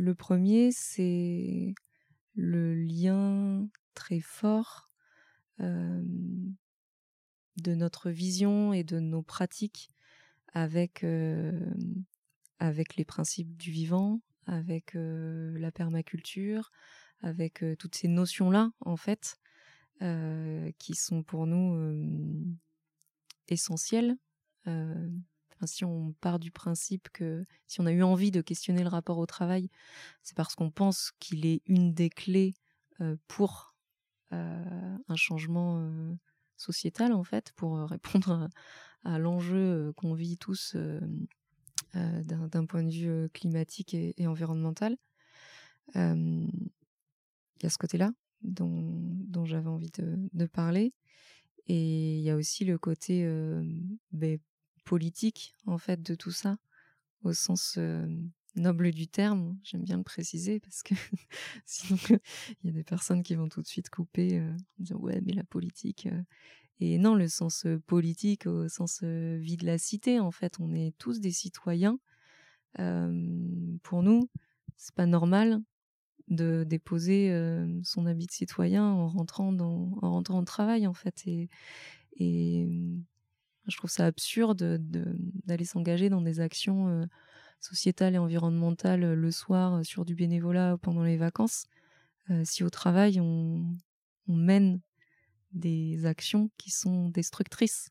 le premier, c'est le lien très fort de notre vision et de nos pratiques avec, les principes du vivant, avec la permaculture, avec toutes ces notions-là, en fait, qui sont pour nous essentielles. Si on part du principe que si on a eu envie de questionner le rapport au travail, c'est parce qu'on pense qu'il est une des clés pour un changement sociétal, en fait, pour répondre à, l'enjeu qu'on vit tous d'un point de vue climatique et, environnemental. Il y a ce côté-là dont, j'avais envie de, parler. Et il y a aussi le côté ben, politique, en fait, de tout ça, au sens noble du terme. J'aime bien le préciser parce que sinon, il y a des personnes qui vont tout de suite couper, en disant ouais, mais la politique. Et non, le sens politique au sens vie de la cité, en fait, on est tous des citoyens. pour nous, c'est pas normal de déposer son habit de citoyen en rentrant en rentrant au travail en fait et je trouve ça absurde d'aller s'engager dans des actions sociétales et environnementales le soir sur du bénévolat pendant les vacances si au travail on, mène des actions qui sont destructrices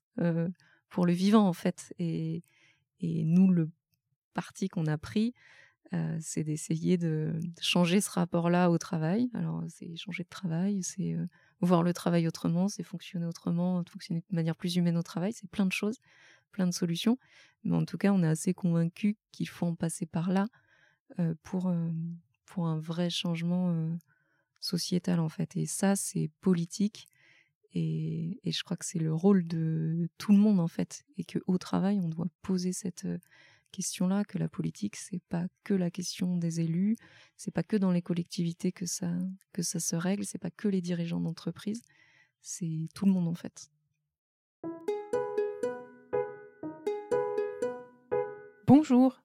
pour le vivant en fait et nous le parti qu'on a pris c'est d'essayer de changer ce rapport-là au travail. Alors, c'est changer de travail, c'est voir le travail autrement, c'est fonctionner autrement, fonctionner de manière plus humaine au travail, c'est plein de choses, plein de solutions. Mais en tout cas, on est assez convaincus qu'il faut en passer par là pour, pour un vrai changement sociétal, en fait. Et ça, c'est politique. Et, et, je crois que c'est le rôle de tout le monde, en fait. Et qu'au travail, on doit poser cette question-là, que la politique, c'est pas que la question des élus, c'est pas que dans les collectivités que ça, que ça se règle, c'est pas que les dirigeants d'entreprise, c'est tout le monde en fait. Bonjour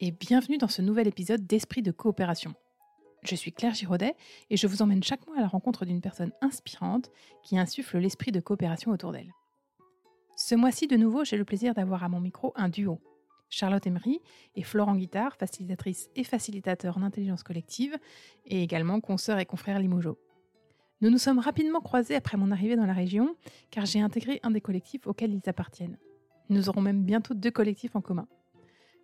et bienvenue dans ce nouvel épisode d'Esprit de coopération. Je suis Claire Giraudet et je vous emmène chaque mois à la rencontre d'une personne inspirante qui insuffle l'esprit de coopération autour d'elle. Ce mois-ci, de nouveau, j'ai le plaisir d'avoir à mon micro un duo, Charlotte Emery et Florent Guittard, facilitatrice et facilitateur en intelligence collective, et également consoeur et confrère Limojo. Nous nous sommes rapidement croisés après mon arrivée dans la région, car j'ai intégré un des collectifs auxquels ils appartiennent. Nous aurons même bientôt deux collectifs en commun.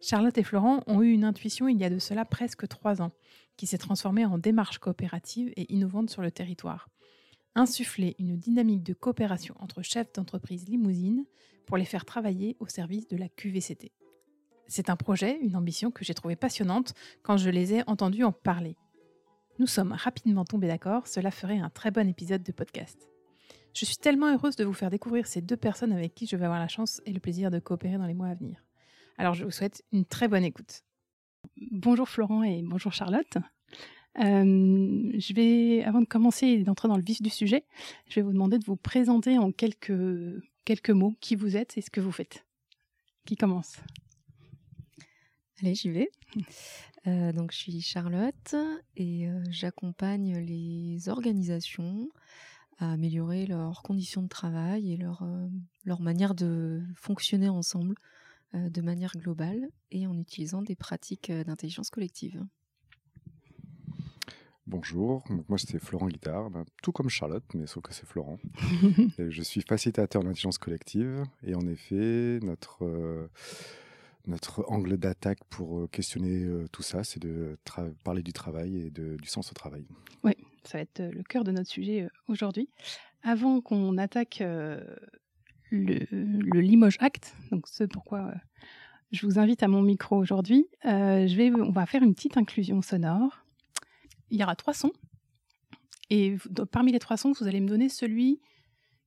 Charlotte et Florent ont eu une intuition il y a de cela presque trois ans, qui s'est transformée en démarche coopérative et innovante sur le territoire. Insuffler une dynamique de coopération entre chefs d'entreprise limousine pour les faire travailler au service de la QVCT. C'est un projet, une ambition que j'ai trouvé passionnante quand je les ai entendus en parler. Nous sommes rapidement tombés d'accord, cela ferait un très bon épisode de podcast. Je suis tellement heureuse de vous faire découvrir ces deux personnes avec qui je vais avoir la chance et le plaisir de coopérer dans les mois à venir. Alors je vous souhaite une très bonne écoute. Bonjour Florent et bonjour Charlotte. Euh, je vais, avant de commencer et d'entrer dans le vif du sujet, je vais vous demander de vous présenter en quelques, quelques mots qui vous êtes et ce que vous faites. Qui commence? Allez, j'y vais. Euh, donc, je suis Charlotte et euh, j'accompagne les organisations à améliorer leurs conditions de travail et leur, euh, leur manière de fonctionner ensemble de manière globale et en utilisant des pratiques d'intelligence collective. Bonjour, moi c'est Florent Guittard, ben, tout comme Charlotte, mais sauf que c'est Florent. je suis facilitateur d'intelligence collective et en effet, notre notre angle d'attaque pour euh, questionner euh, tout ça, c'est de parler du travail et du sens au travail. Oui, ça va être euh, le cœur de notre sujet aujourd'hui. Avant qu'on attaque le, le, Limoges Act, donc ce pourquoi je vous invite à mon micro aujourd'hui, on va faire une petite inclusion sonore. Il y aura trois sons. Et parmi les trois sons, vous allez me donner celui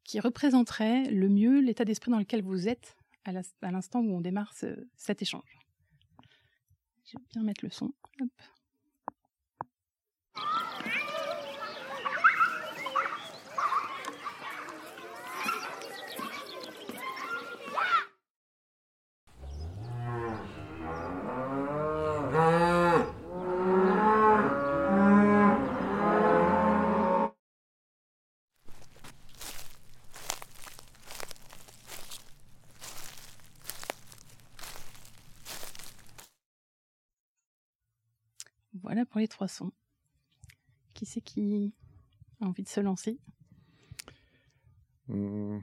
qui représenterait le mieux l'état d'esprit dans lequel vous êtes à l'instant où on démarre cet échange. Je vais bien mettre le son. Pour les trois sons. Qui c'est qui a envie de se lancer? Mmh.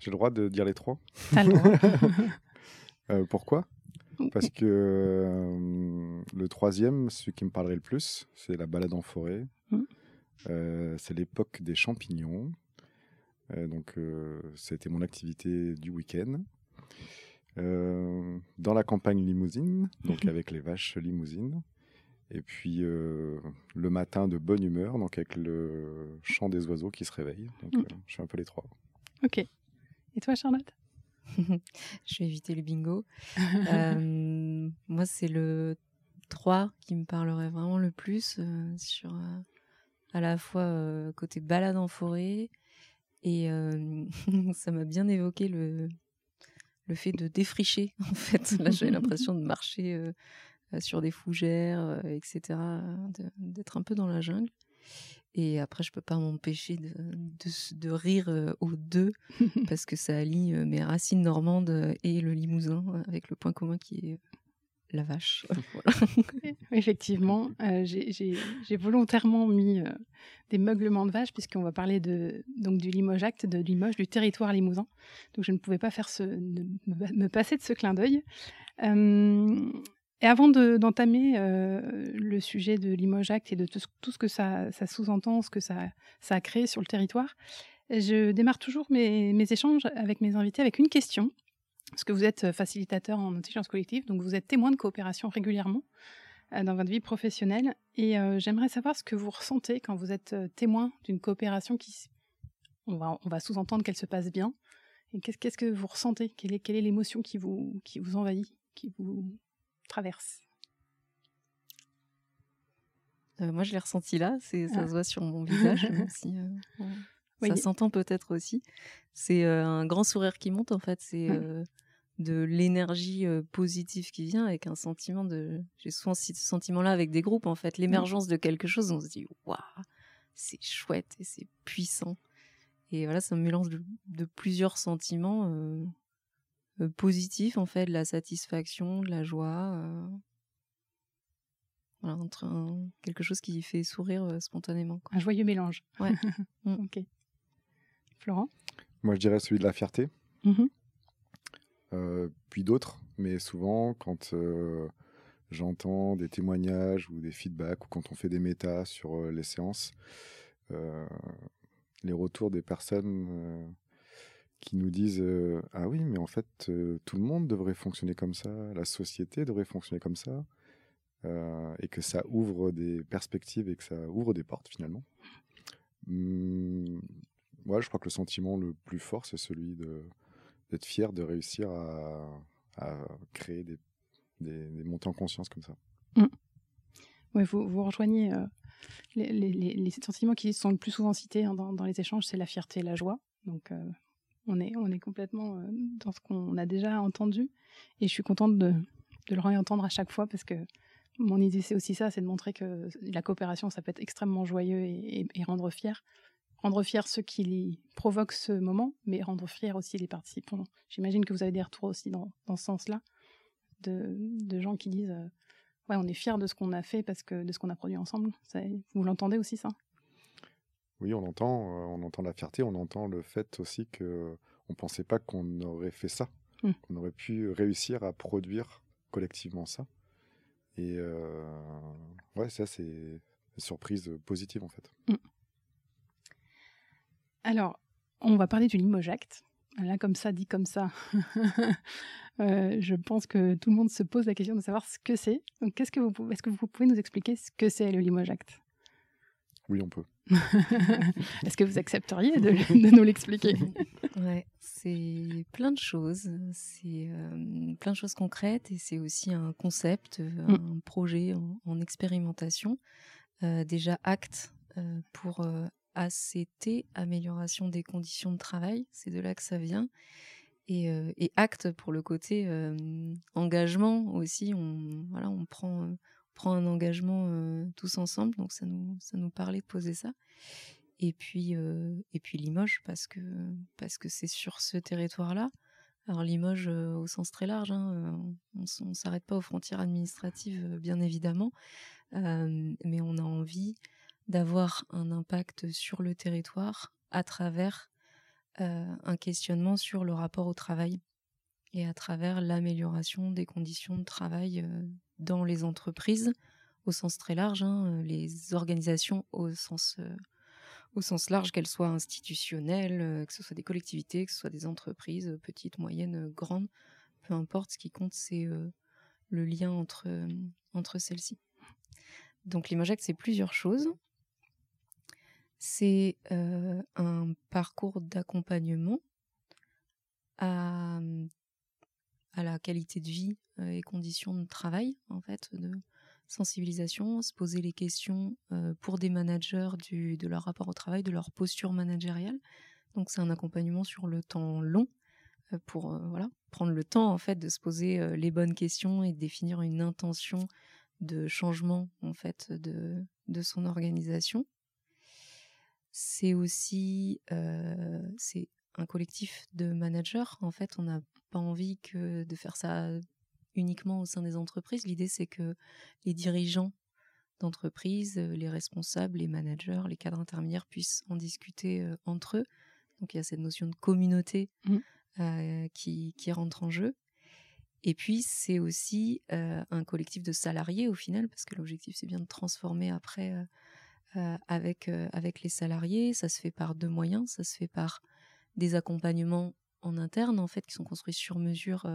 J'ai le droit de dire les trois. T'as le droit. Euh, pourquoi? Parce que euh, le troisième, celui qui me parlerait le plus, c'est la balade en forêt. Mm. Euh, c'est l'époque des champignons. Donc, c'était mon activité du week-end. Dans la campagne limousine, donc avec les vaches limousines. Et puis euh, le matin de bonne humeur, donc avec le chant des oiseaux qui se réveillent. Donc, Mm. euh, je suis un peu les trois. Ok. Et toi, Charlotte? Je vais éviter le bingo. Euh, moi, c'est le 3 qui me parlerait vraiment le plus euh, sur euh, à la fois euh, côté balade en forêt et euh, ça m'a bien évoqué le, le fait de défricher. En fait, là, j'avais l'impression de marcher sur des fougères, euh, etc., euh, de- d'être un peu dans la jungle. Et après, je peux pas m'empêcher de, de, de rire euh, aux deux parce que ça allie euh, mes racines normandes euh, et le limousin euh, avec le point commun qui est euh, la vache. Voilà. Effectivement, euh, j'ai- volontairement mis euh, des meuglements de vaches puisqu'on va parler de, donc du Limoges Act, de Limoges, du territoire limousin. Donc je ne pouvais pas faire ce, ne- me, me passer de ce clin d'œil. Euh, et avant de- d'entamer euh, le sujet de Limoges Act et de tout ce, que ça, sous-entend, ce que ça, a créé sur le territoire, je démarre toujours mes, échanges avec mes invités avec une question. Parce que vous êtes facilitateur en intelligence collective, donc vous êtes témoin de coopération régulièrement euh, dans votre vie professionnelle. Et euh, j'aimerais savoir ce que vous ressentez quand vous êtes euh, témoin d'une coopération qui, on va, sous-entendre qu'elle se passe bien. Et qu'est-ce que vous ressentez? Quelle est l'émotion qui vous, qui vous envahit, traverse Euh, moi, je l'ai ressenti là, c'est ça Ah. se voit sur mon visage. même si, euh, Oui. Ça s'entend peut-être aussi. C'est euh, un grand sourire qui monte en fait. C'est de l'énergie positive qui vient avec un sentiment de. J'ai souvent ce sentiment-là avec des groupes en fait. L'émergence de quelque chose, on se dit waouh, c'est chouette et c'est puissant. Et voilà, c'est un mélange de, de plusieurs sentiments euh, positifs en fait, de la satisfaction, de la joie. euh, voilà, entre un- quelque chose qui fait sourire euh, spontanément. quoi. Un joyeux mélange. Ouais. Mm. ok. Florent? Moi, je dirais celui de la fierté. Euh, puis d'autres, mais souvent quand euh, j'entends des témoignages ou des feedbacks ou quand on fait des métas sur euh, les séances, euh, les retours des personnes euh, qui nous disent euh, ah oui mais en fait euh, tout le monde devrait fonctionner comme ça, la société devrait fonctionner comme ça euh, et que ça ouvre des perspectives et que ça ouvre des portes finalement. Hum, ouais, je crois que le sentiment le plus fort c'est celui d'être fier de réussir à, créer des, des, des en conscience comme ça. Ouais, vous, vous rejoignez les, sentiments qui sont le plus souvent cités hein, dans, les échanges, c'est la fierté et la joie. Donc, on, est, on est complètement euh, dans ce qu'on a déjà entendu. Et je suis contente de, le réentendre à chaque fois parce que mon idée, c'est aussi ça, c'est de montrer que la coopération, ça peut être extrêmement joyeux et, rendre fier. Rendre fier ceux qui provoquent ce moment, mais rendre fier aussi les participants. J'imagine que vous avez des retours aussi dans, ce sens-là, de, de gens qui disent euh, Ouais, on est fier de ce qu'on a fait parce que de ce qu'on a produit ensemble. Vous l'entendez aussi ça? Oui, on entend, euh, on entend la fierté, on entend le fait aussi que on pensait pas qu'on aurait fait ça, Mm. qu'on aurait pu réussir à produire collectivement ça. Et euh, ouais, ça c'est une surprise positive en fait. Alors, on va parler du Limoges Act. Là, comme ça, dit comme ça, euh, je pense que tout le monde se pose la question de savoir ce que c'est. Donc, qu'est-ce que vous, pouvez- est-ce que vous pouvez nous expliquer ce que c'est le Limoges Act Oui, on peut. Est-ce que vous accepteriez de, de nous l'expliquer? Ouais, c'est plein de choses. C'est euh, plein de choses concrètes et c'est aussi un concept, euh, un projet en, en expérimentation. Euh, déjà acte euh, pour ACT, amélioration des conditions de travail. C'est de là que ça vient. Et, et acte pour le côté engagement aussi. On, voilà, on prend, prend un engagement euh, tous ensemble. Donc ça nous, ça nous parlait de poser ça. Et puis, euh, et puis Limoges, parce que parce que c'est sur ce territoire-là, Alors Limoges au sens très large, hein, on ne s'arrête pas aux frontières administratives, bien évidemment, mais on a envie d'avoir un impact sur le territoire à travers un questionnement sur le rapport au travail et à travers l'amélioration des conditions de travail dans les entreprises au sens très large, hein, les organisations au sens au sens large, qu'elles soient institutionnelles, euh, que ce soit des collectivités, que ce soit des entreprises, euh, petites, moyennes, euh, grandes, peu importe, ce qui compte, c'est le lien entre, entre celles-ci. Donc l'Imojac, c'est plusieurs choses. C'est un parcours d'accompagnement à, à, la qualité de vie et conditions de travail, en fait, de, sensibilisation, se poser les questions euh, pour des managers du, de leur rapport au travail, de leur posture managériale. Donc c'est un accompagnement sur le temps long euh, pour euh, voilà, prendre le temps en fait de se poser les bonnes questions et définir une intention de changement en fait de, de son organisation. C'est aussi c'est un collectif de managers. En fait, on n'a pas envie que de faire ça uniquement au sein des entreprises. L'idée, c'est que les dirigeants d'entreprise, euh, les responsables, les managers, les cadres intermédiaires puissent en discuter euh, entre eux. Donc il y a cette notion de communauté mmh. euh, qui, rentre en jeu. Et puis c'est aussi un collectif de salariés au final, parce que l'objectif c'est bien de transformer après avec, avec les salariés. Ça se fait par deux moyens. Ça se fait par des accompagnements en interne en fait qui sont construits sur mesure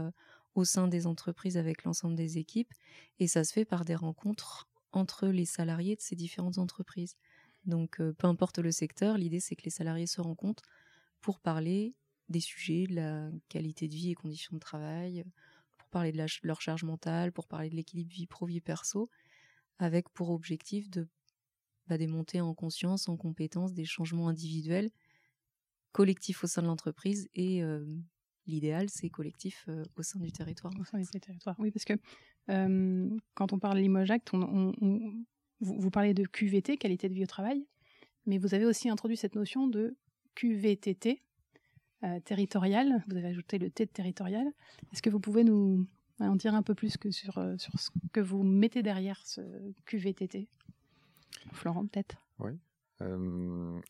au sein des entreprises avec l'ensemble des équipes. Et ça se fait par des rencontres entre les salariés de ces différentes entreprises. Donc, euh, peu importe le secteur, l'idée c'est que les salariés se rencontrent pour parler des sujets, de la qualité de vie et conditions de travail, pour parler de, leur charge mentale, pour parler de l'équilibre vie pro-vie perso, avec pour objectif de bah, des en conscience, en compétences, des changements individuels, collectifs au sein de l'entreprise et euh, l'idéal, c'est collectif euh, au sein du territoire. Au sein du territoire, oui, parce que quand on parle Limoges on, vous, parlez de QVT, qualité de vie au travail, mais vous avez aussi introduit cette notion de QVTT, euh, territorial. Vous avez ajouté le T de territorial. Est-ce que vous pouvez nous en dire un peu plus que sur, euh, sur ce que vous mettez derrière ce QVTT Florent, peut-être? Oui.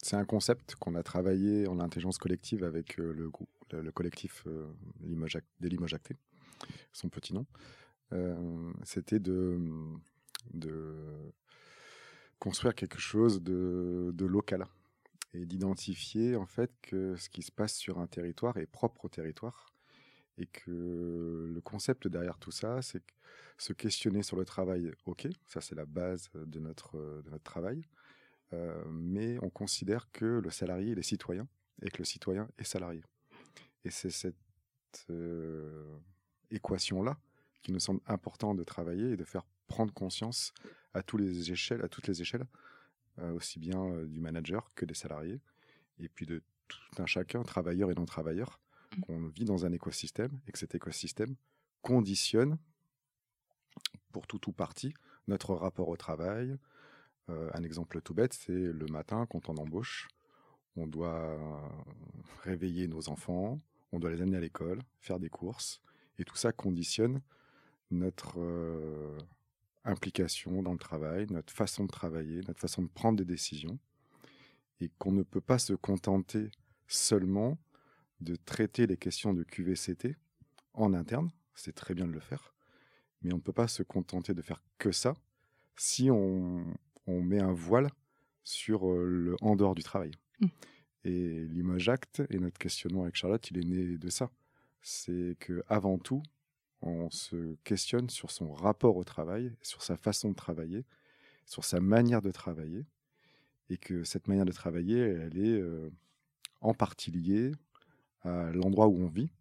C'est un concept qu'on a travaillé en intelligence collective avec le groupe le, collectif euh, des Limoges Actés, son petit nom, euh, c'était de, construire quelque chose de, local et d'identifier en fait que ce qui se passe sur un territoire est propre au territoire et que le concept derrière tout ça, c'est se questionner sur le travail, ok, ça c'est la base de notre, travail, euh, mais on considère que le salarié est citoyen et que le citoyen est salarié. Et c'est cette euh, équation-là qui nous semble important de travailler et de faire prendre conscience à, tous les échelles, à toutes les échelles, euh, aussi bien euh, du manager que des salariés, et puis de tout un chacun, travailleur et non travailleur, mmh. qu'on vit dans un écosystème et que cet écosystème conditionne pour tout ou partie notre rapport au travail. Un exemple tout bête, c'est le matin quand on embauche, on doit réveiller nos enfants, on doit les amener à l'école, faire des courses, et tout ça conditionne notre euh, implication dans le travail, notre façon de travailler, notre façon de prendre des décisions, et qu'on ne peut pas se contenter seulement de traiter les questions de QVCT en interne, c'est très bien de le faire, mais on ne peut pas se contenter de faire que ça si on, met un voile sur le en dehors du travail. Mmh. Et l'image acte et notre questionnement avec Charlotte, il est né de ça. C'est que avant tout, on se questionne sur son rapport au travail, sur sa façon de travailler, sur sa manière de travailler, et que cette manière de travailler, elle est euh, en partie liée à l'endroit où on vit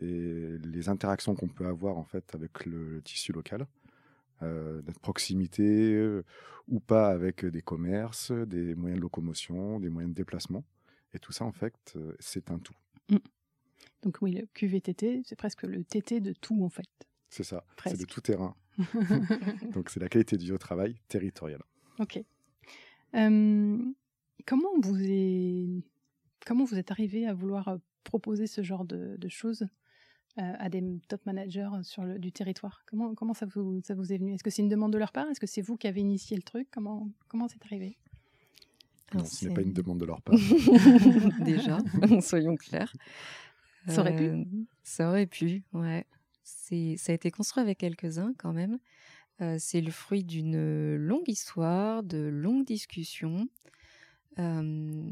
et les interactions qu'on peut avoir en fait avec le, tissu local, euh, notre proximité euh, ou pas avec des commerces, des moyens de locomotion, des moyens de déplacement. Et tout ça, en fait, euh, c'est un tout. Mmh. Donc oui, le QVTT, c'est presque le TT de tout, en fait. C'est ça, c'est de tout terrain. Donc c'est la qualité du travail territorial. Ok. comment, vous est... comment vous êtes arrivé à vouloir euh, proposer ce genre de, choses? À des top managers sur le, du territoire Comment, comment ça, vous, ça vous est venu? Est-ce que c'est une demande de leur part? Est-ce que c'est vous qui avez initié le truc? Comment comment c'est arrivé? Non, ce n'est pas une demande de leur part. Déjà, soyons clairs. Ça aurait pu Euh, Ça aurait pu, ouais. C'est, ça a été construit avec quelques-uns quand même. Euh, c'est le fruit d'une longue histoire, de longues discussions. Euh,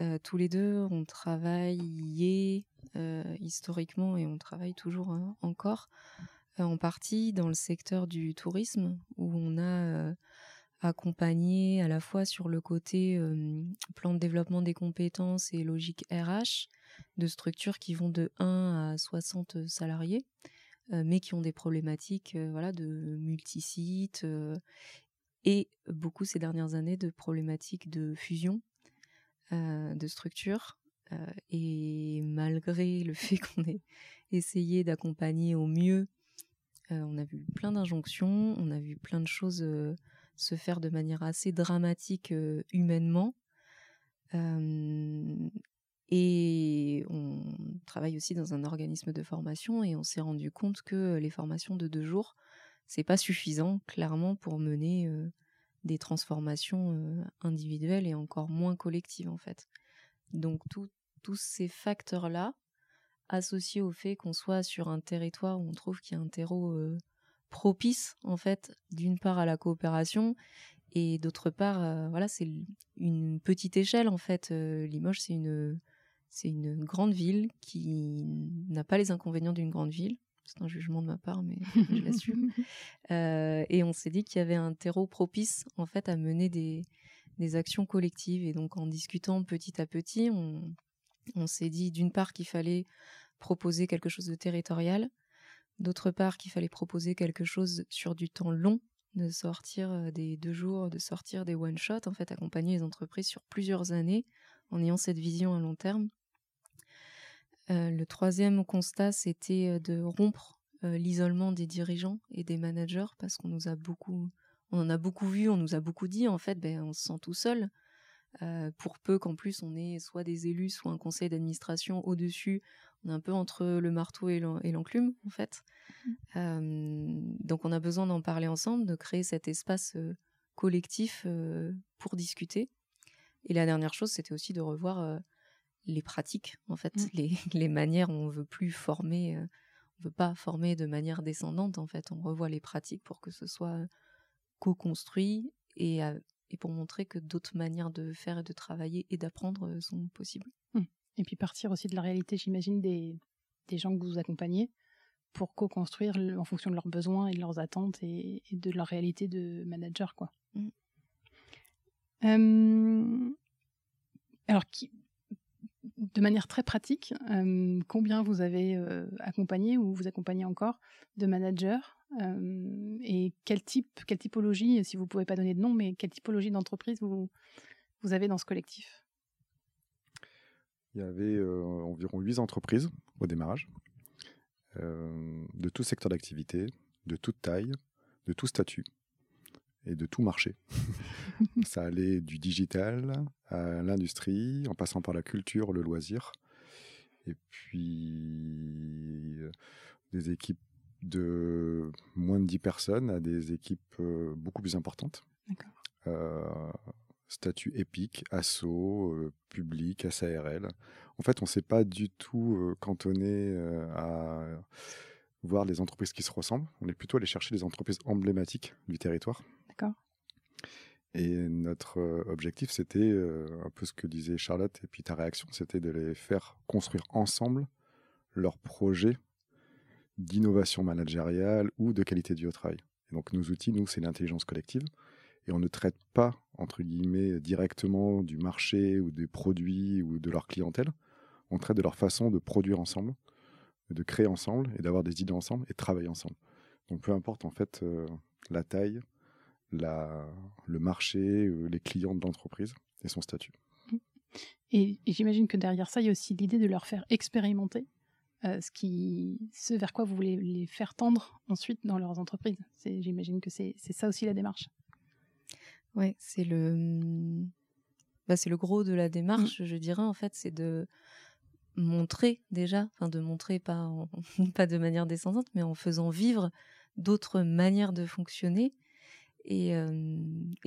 euh, tous les deux, on travaillait euh, historiquement et on travaille toujours hein, encore euh, en partie dans le secteur du tourisme où on a euh, accompagné à la fois sur le côté euh, plan de développement des compétences et logique RH de structures qui vont de 1 à 60 salariés, euh, mais qui ont des problématiques euh, voilà, de multisites euh, et beaucoup ces dernières années de problématiques de fusion euh, de structures. Euh, et malgré le fait qu'on ait essayé d'accompagner au mieux, euh, on a vu plein d'injonctions, on a vu plein de choses euh, se faire de manière assez dramatique humainement. Et on travaille aussi dans un organisme de formation et on s'est rendu compte que les formations de deux jours, c'est pas suffisant, clairement, pour mener des transformations individuelles et encore moins collectives, en fait. Donc, tout- tous ces facteurs-là, associés au fait qu'on soit sur un territoire où on trouve qu'il y a un terreau euh, propice, en fait, d'une part à la coopération et d'autre part, euh, voilà, c'est une petite échelle, en fait. Euh, Limoges, c'est une c'est une grande ville qui n'a pas les inconvénients d'une grande ville. C'est un jugement de ma part, mais je l'assume. Et on s'est dit qu'il y avait un terreau propice en fait à mener des, des actions collectives. Et donc en discutant petit à petit, on, on s'est dit d'une part qu'il fallait proposer quelque chose de territorial, d'autre part qu'il fallait proposer quelque chose sur du temps long, de sortir euh, des deux jours, de sortir des one-shots, en fait accompagner les entreprises sur plusieurs années en ayant cette vision à long terme. Euh, le troisième constat, c'était euh, de rompre l'isolement des dirigeants et des managers parce qu'on nous a beaucoup, on en a beaucoup vu, on nous a beaucoup dit en fait, ben, on se sent tout seul. Euh, pour peu qu'en plus on ait soit des élus, soit un conseil d'administration au-dessus, on est un peu entre le marteau et l'en- et l'enclume en fait. Euh, donc on a besoin d'en parler ensemble, de créer cet espace euh, collectif pour discuter. Et la dernière chose, c'était aussi de revoir les pratiques, en fait, Mm. les, les manières. On veut plus former, on veut pas former de manière descendante. En fait, on revoit les pratiques pour que ce soit co-construit et, et pour montrer que d'autres manières de faire et de travailler et d'apprendre euh, sont possibles. Et puis partir aussi de la réalité, j'imagine, des, des gens que vous accompagnez pour co-construire en fonction de leurs besoins et de leurs attentes et, et de leur réalité de manager, quoi. Mm. Euh, alors, qui, de manière très pratique, euh, combien vous avez euh, accompagné ou vous accompagnez encore de managers euh, et quel type, quelle typologie, si vous pouvez pas donner de nom, mais quelle typologie d'entreprise vous, vous avez dans ce collectif? Il y avait environ 8 entreprises au démarrage, de tout secteur d'activité, de toute taille, de tout statut et de tout marché. Ça allait du digital à l'industrie, en passant par la culture, le loisir, et puis euh, des équipes de moins de 10 personnes à des équipes euh, beaucoup plus importantes. Euh, statut épique, assaut, euh, public, SARL. En fait, on ne s'est pas du tout euh, cantonné à voir les entreprises qui se ressemblent. On est plutôt allé chercher des entreprises emblématiques du territoire. D'accord. Et notre euh, objectif, c'était euh, un peu ce que disait Charlotte, et puis ta réaction, c'était de les faire construire ensemble leur projet d'innovation managériale ou de qualité de vie au travail. Et donc nos outils, nous, c'est l'intelligence collective. Et on ne traite pas, entre guillemets, directement du marché ou des produits ou de leur clientèle. On traite de leur façon de produire ensemble, de créer ensemble et d'avoir des idées ensemble et travailler ensemble. Donc peu importe en fait euh, la taille, la, le marché, euh, les clients de l'entreprise et son statut. Et, et j'imagine que derrière ça, il y a aussi l'idée de leur faire expérimenter euh, ce, qui, ce vers quoi vous voulez les faire tendre ensuite dans leurs entreprises. C'est- J'imagine que c'est c'est ça aussi la démarche. Ouais, c'est le, bah, c'est le gros de la démarche, je dirais en fait, c'est de montrer déjà, enfin de montrer pas, pas de manière descendante, mais en faisant vivre d'autres manières de fonctionner. Et,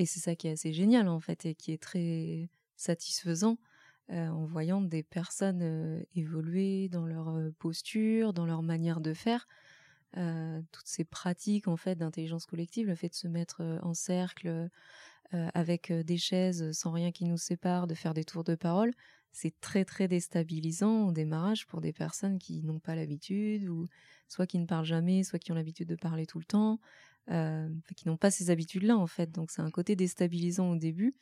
c'est ça qui est assez génial en fait et qui est très satisfaisant en voyant des personnes évoluer dans leur posture, dans leur manière de faire. toutes ces pratiques en fait d'intelligence collective, le fait de se mettre en cercle avec des chaises sans rien qui nous sépare, de faire des tours de parole, c'est très très déstabilisant au démarrage pour des personnes qui n'ont pas l'habitude ou soit qui ne parlent jamais, soit qui ont l'habitude de parler tout le temps, euh, qui n'ont pas ces habitudes-là en fait. Donc c'est un côté déstabilisant au début,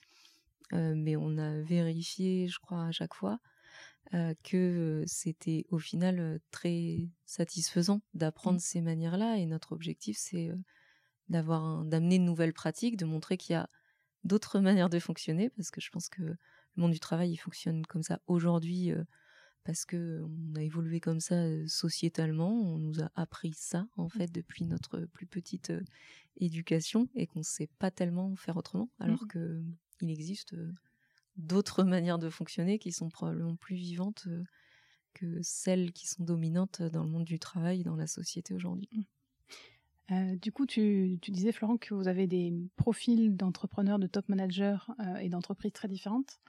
euh, mais on a vérifié, je crois, à chaque fois euh, que c'était au final très satisfaisant d'apprendre mmh. ces manières-là. Et notre objectif, c'est d'avoir d'amener de nouvelles pratiques, de montrer qu'il y a d'autres manières de fonctionner, parce que je pense que le monde du travail, il fonctionne comme ça aujourd'hui parce que on a évolué comme ça sociétalement, on nous a appris ça en mmh. fait depuis notre plus petite éducation et qu'on ne sait pas tellement faire autrement, alors qu'il mmh. que il existe d'autres manières de fonctionner qui sont probablement plus vivantes que celles qui sont dominantes dans le monde du travail, dans la société aujourd'hui. Mmh. Euh, du coup, tu, disais, Florent, que vous avez des profils d'entrepreneurs, de top managers euh, et d'entreprises très différentes.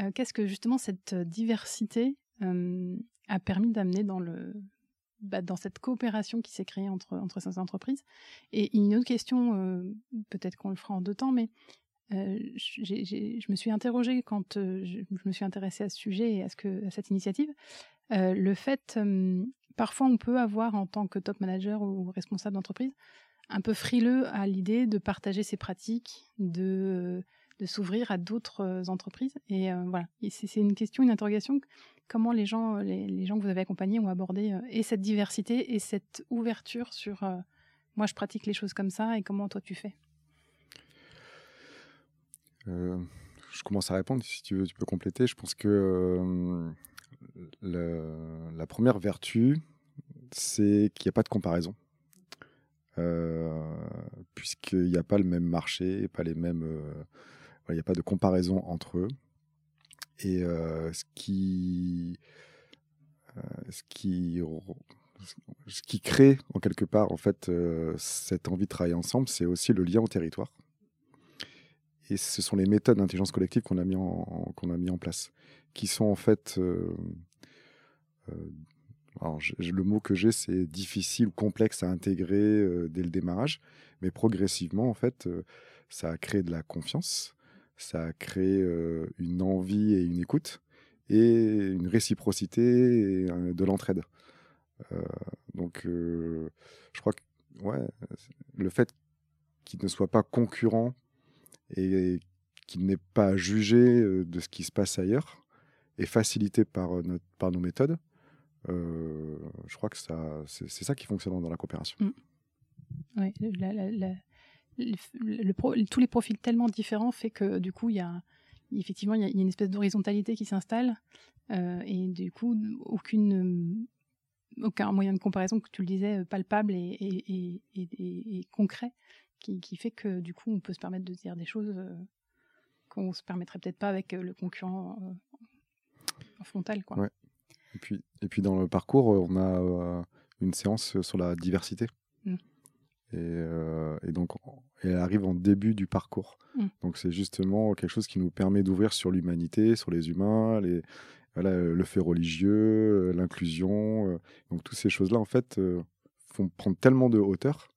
Euh, qu'est-ce que justement cette diversité a permis d'amener dans, le, bah, dans cette coopération qui s'est créée entre, entre ces entreprises Et une autre question, peut-être qu'on le fera en deux temps, mais je me suis interrogée quand je, me suis intéressée à ce sujet et à, ce que, à cette initiative. le fait parfois on peut avoir en tant que top manager ou responsable d'entreprise un peu frileux à l'idée de partager ses pratiques, de, de s'ouvrir à d'autres euh, entreprises. Et euh, voilà, c'est une question, une interrogation. Comment les gens, les, gens que vous avez accompagnés ont abordé euh, et cette diversité et cette ouverture sur moi je pratique les choses comme ça et comment toi tu fais? Je commence à répondre si tu veux, tu peux compléter. Je pense que la première vertu, c'est qu'il n'y a pas de comparaison. Euh, puisqu'il n'y a pas le même marché, pas les mêmes, euh, il n'y a pas de comparaison entre eux. Et ce qui, ce qui, ce qui crée en quelque part en fait cette envie de travailler ensemble, c'est aussi le lien au territoire. Et ce sont les méthodes d'intelligence collective qu'on a mis en qu'on a mis en place, qui sont en fait alors, le mot que j'ai, c'est difficile ou complexe à intégrer dès le démarrage, mais progressivement, en fait, ça a créé de la confiance, ça a créé euh, une envie et une écoute, et une réciprocité et de l'entraide. donc, je crois que ouais, le fait qu'il ne soit pas concurrent et qu'il n'ait pas à juger de ce qui se passe ailleurs est facilité par, nos méthodes euh, je crois que ça, c'est ça qui fonctionne dans la coopération. Tous les profils tellement différents fait que du coup, il y a effectivement il y, a une espèce d'horizontalité qui s'installe euh, et du coup, aucune aucun moyen de comparaison, que tu le disais, palpable et, et, et, concret, qui, qui, fait que du coup, on peut se permettre de dire des choses euh, qu'on se permettrait peut-être pas avec le concurrent en frontal. Quoi. Ouais. Et puis, et puis dans le parcours, on a euh, une séance sur la diversité. Mm. Et, euh, et, donc, elle arrive en début du parcours. Mm. Donc, c'est justement quelque chose qui nous permet d'ouvrir sur l'humanité, sur les humains, les, voilà, le fait religieux, l'inclusion. Euh. Donc, toutes ces choses-là, en fait, font prendre tellement de hauteur.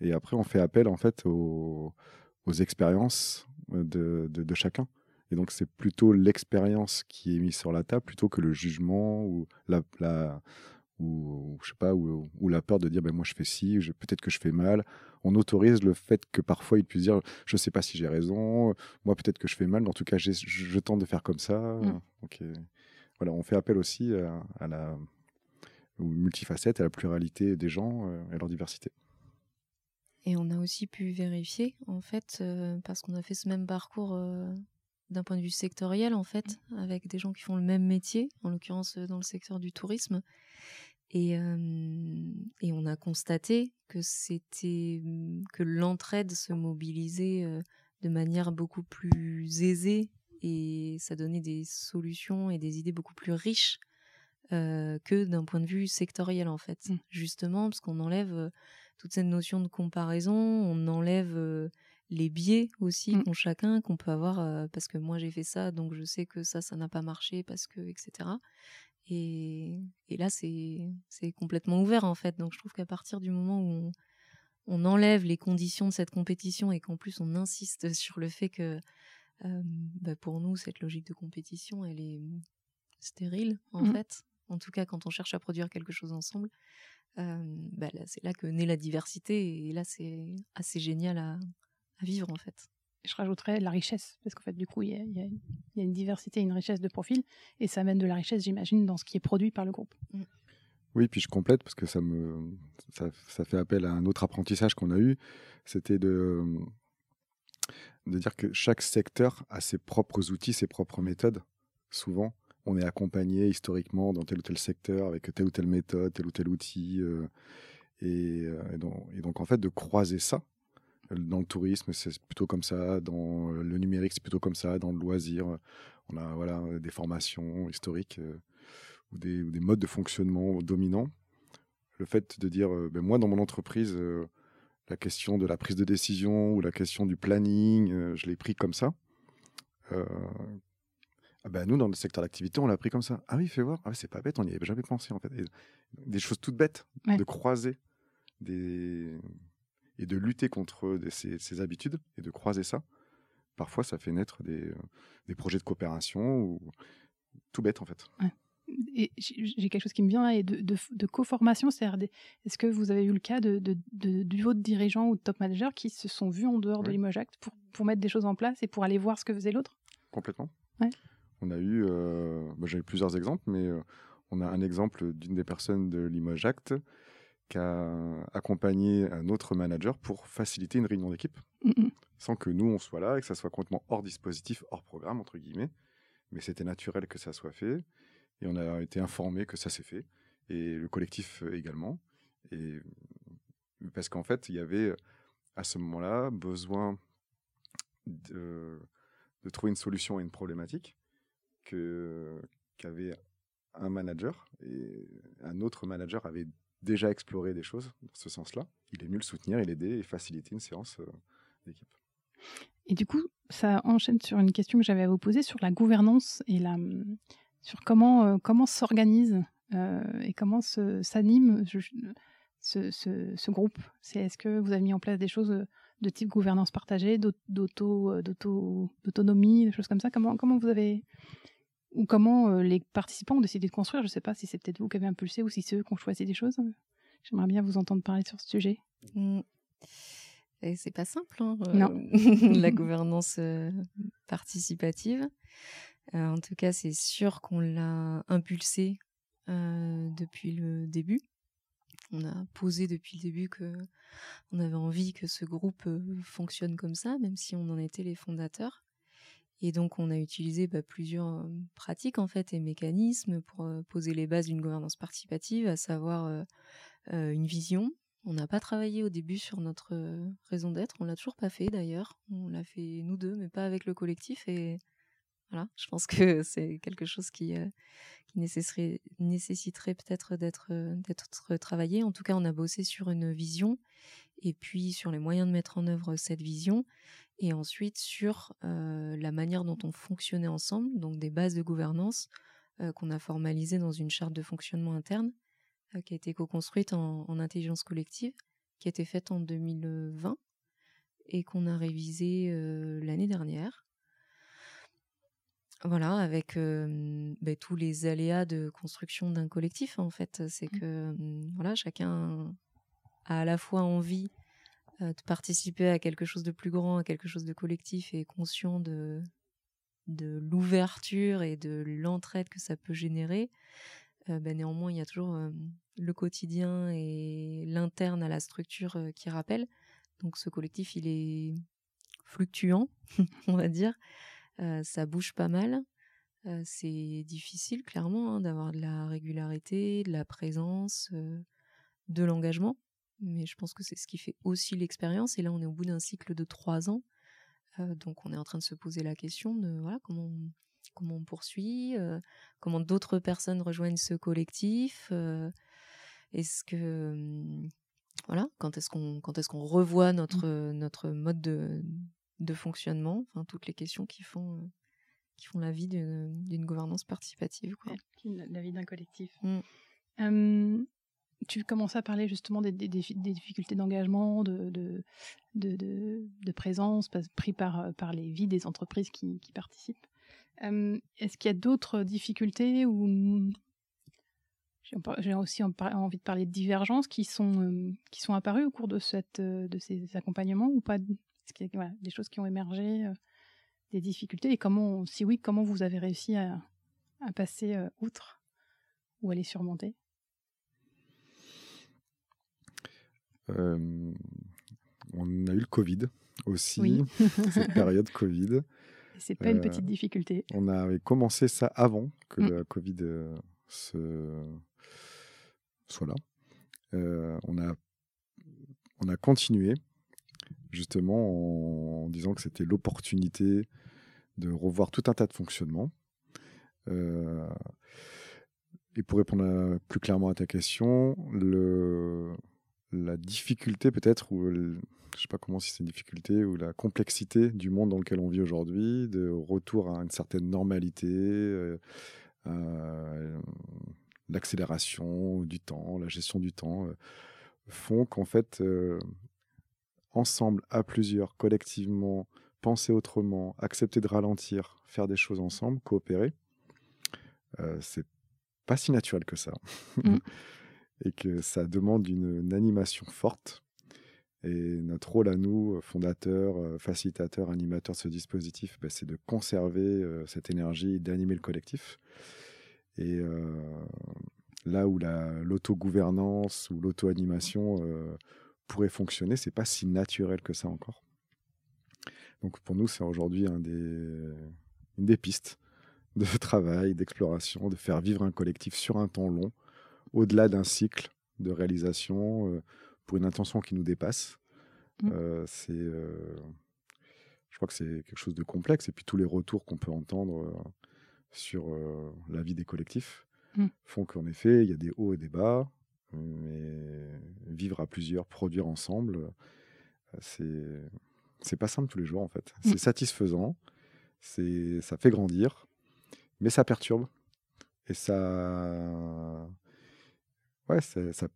Et après, on fait appel, en fait, aux, aux expériences de, de, de chacun. Et donc, c'est plutôt l'expérience qui est mise sur la table plutôt que le jugement ou la, la ou je sais pas ou, la peur de dire ben moi je fais ci peut-être que je fais mal. On autorise le fait que parfois il puisse dire je sais pas si j'ai raison moi peut-être que je fais mal mais en tout cas je, je, tente de faire comme ça. Mmh. voilà on fait appel aussi à, la multifacette à la pluralité des gens euh, et à leur diversité. Et on a aussi pu vérifier en fait euh, parce qu'on a fait ce même parcours euh, d'un point de vue sectoriel en fait, mmh. avec des gens qui font le même métier, en l'occurrence euh, dans le secteur du tourisme. Et, et on a constaté que c'était mmh, que l'entraide se mobilisait euh, de manière beaucoup plus aisée et ça donnait des solutions et des idées beaucoup plus riches que d'un point de vue sectoriel en fait. Mmh. Justement, parce qu'on enlève toute cette notion de comparaison, on enlève les biais aussi Mmh. qu'ont chacun, qu'on peut avoir, parce que moi j'ai fait ça, donc je sais que ça, ça n'a pas marché, parce que, etc. Et, et là, c'est complètement ouvert en fait. Donc je trouve qu'à partir du moment où on, on enlève les conditions de cette compétition et qu'en plus on insiste sur le fait que euh, bah, pour nous, cette logique de compétition, elle est stérile en Mhm. fait. En tout cas, quand on cherche à produire quelque chose ensemble, euh, bah, c'est là que naît la diversité et là, c'est assez génial à, à vivre en fait. Je rajouterais la richesse, parce qu'en fait, du coup, il y a, il y a- il y a une diversité, une richesse de profils, et ça amène de la richesse, j'imagine, dans ce qui est produit par le groupe. Oui, puis je complète parce que ça me ça, ça fait appel à un autre apprentissage qu'on a eu, c'était de de dire que chaque secteur a ses propres outils, ses propres méthodes. Souvent, on est accompagné historiquement dans tel ou tel secteur avec telle ou telle méthode, tel ou tel outil, euh, et, euh, et donc, et donc, en fait de croiser ça. Dans le tourisme, c'est plutôt comme ça. Dans le numérique, c'est plutôt comme ça. Dans le loisir, on a voilà des formations historiques. euh, ou des, ou des modes de fonctionnement dominants. Le fait de dire, euh, ben moi, dans mon entreprise, euh, la question de la prise de décision ou la question du planning, euh, je l'ai pris comme ça. Euh, ah ben, nous, dans le secteur d'activité, on l'a pris comme ça. Ah oui, fais voir. Ah, c'est pas bête, on n'y avait jamais pensé, en fait. Et des choses toutes bêtes, Ouais. de croiser des... et de lutter contre des- ces, ces habitudes et de croiser ça. Parfois, ça fait naître des, euh, des projets de coopération ou tout bête, en fait. Et j'ai quelque chose qui me vient, et de, de, de co-formation, c'est-à-dire, est-ce que vous avez eu le cas de, de, de, haut dirigeants ou de top managers qui se sont vus en dehors de. Limoges Act pour, pour mettre des choses en place et pour aller voir ce que faisait l'autre? Complètement. Ouais. On a eu, euh, bah, j'ai eu plusieurs exemples, mais euh, on a un exemple d'une des personnes de Limoges Act qui a accompagné un autre manager pour faciliter une réunion d'équipe, sans que nous on soit là et que ça soit complètement hors dispositif, hors programme entre guillemets. Mais c'était naturel que ça soit fait et on a été informé que ça s'est fait et le collectif également. Et parce qu'en fait, il y avait à ce moment-là besoin de, de trouver une solution à une problématique que qu'avait un manager et un autre manager avait déjà exploré des choses dans ce sens-là. Il est venu le soutenir, et l'aider et faciliter une séance euh, d'équipe. Et du coup, ça enchaîne sur une question que j'avais à vous poser sur la gouvernance et sur comment, euh, comment s'organise euh, et comment s'anime ce, groupe. C'est est-ce que vous avez mis en place des choses de type gouvernance partagée, d'aut- d'auto, d'auto, d'autonomie, des choses comme ça? Comment, comment vous avez ou comment euh, les participants ont décidé de construire Je ne sais pas si c'est peut-être vous qui avez impulsé ou si c'est eux qui ont choisi des choses. J'aimerais bien vous entendre parler sur ce sujet. Mm. Et c'est pas simple, hein, Non. euh, la gouvernance euh, participative. Euh, en tout cas, c'est sûr qu'on l'a impulsé euh, depuis le début. On a posé depuis le début que on avait envie que ce groupe fonctionne comme ça, même si on en était les fondateurs. Et donc, on a utilisé bah, plusieurs euh, pratiques en fait et mécanismes pour euh, poser les bases d'une gouvernance participative, à savoir euh, une vision, on n'a pas travaillé au début sur notre raison d'être, on l'a toujours pas fait d'ailleurs. On l'a fait nous deux, mais pas avec le collectif. Et voilà, je pense que c'est quelque chose qui, nécessiterait, peut-être d'être travaillé. En tout cas, on a bossé sur une vision et puis sur les moyens de mettre en œuvre cette vision et ensuite sur euh, la manière dont on fonctionnait ensemble, donc des bases de gouvernance euh, qu'on a formalisées dans une charte de fonctionnement interne euh, qui a été co-construite en, en intelligence collective, qui a été faite en 2020 et qu'on a révisée l'année dernière. Voilà, avec ben, tous les aléas de construction d'un collectif, en fait. C'est que euh, voilà, chacun a à la fois envie euh, de participer à quelque chose de plus grand, à quelque chose de collectif et conscient de, de l'ouverture et de l'entraide que ça peut générer. Ben, néanmoins, il y a toujours euh, le quotidien et l'interne à la structure qui rappellent. Donc ce collectif, il est fluctuant, on va dire. Ça bouge pas mal. C'est difficile, clairement, hein, d'avoir de la régularité, de la présence, de l'engagement. Mais je pense que c'est ce qui fait aussi l'expérience. Et là, on est au bout d'un cycle de trois ans. Euh, donc on est en train de se poser la question de voilà, comment on, comment on poursuit, comment d'autres personnes rejoignent ce collectif. est-ce que voilà, quand est-ce qu'on quand est-ce qu'on revoit mmh. notre notre mode de, de fonctionnement, enfin toutes les questions qui font qui font la vie d'une gouvernance participative. Quoi. la vie d'un collectif. Mmh. Tu commences à parler justement des, difficultés d'engagement, de présence pris par, par les vies des entreprises qui, participent. Est-ce qu'il y a d'autres difficultés ou j'ai aussi envie de parler de divergences qui sont, apparues au cours de, cette, de ces accompagnements ou pas? Est-ce qu'il y a des choses qui ont émergé, des difficultés Et comment, si oui, comment vous avez réussi à passer outre ou à les surmonter? On a eu le Covid aussi, cette période Covid. C'est pas une petite difficulté. On avait commencé ça avant que mmh. le Covid se soit là. Euh, on, a, on a continué justement en, disant que c'était l'opportunité de revoir tout un tas de fonctionnements. Euh, et pour répondre plus clairement à ta question, le, la difficulté peut-être, ou je je sais pas comment si c'est une difficulté, ou la complexité du monde dans lequel on vit aujourd'hui, de retour à une certaine normalité, euh, l'accélération du temps, la gestion du temps, euh, font qu'en fait, euh, ensemble, à plusieurs, collectivement, penser autrement, accepter de ralentir, faire des choses ensemble, coopérer, euh, c'est pas si naturel que ça. Mmh. et que ça demande une, animation forte. Et notre rôle à nous, fondateurs, facilitateurs, animateurs de ce dispositif, ben, c'est de conserver cette énergie, d'animer le collectif. Et euh, là où l'autogouvernance ou l'auto-animation euh, pourrait fonctionner, c'est pas si naturel que ça encore. Donc pour nous, c'est aujourd'hui une des pistes de travail, d'exploration, de faire vivre un collectif sur un temps long, au-delà d'un cycle de réalisation euh, pour une intention qui nous dépasse. Mmh. c'est, je crois que c'est quelque chose de complexe. Et puis tous les retours qu'on peut entendre sur la vie des collectifs mmh. font qu'en effet, il y a des hauts et des bas, mais vivre à plusieurs, produire ensemble, c'est c'est pas simple tous les jours en fait. Mmh. C'est satisfaisant, c'est ça fait grandir, mais ça perturbe et ça ouais ça ça,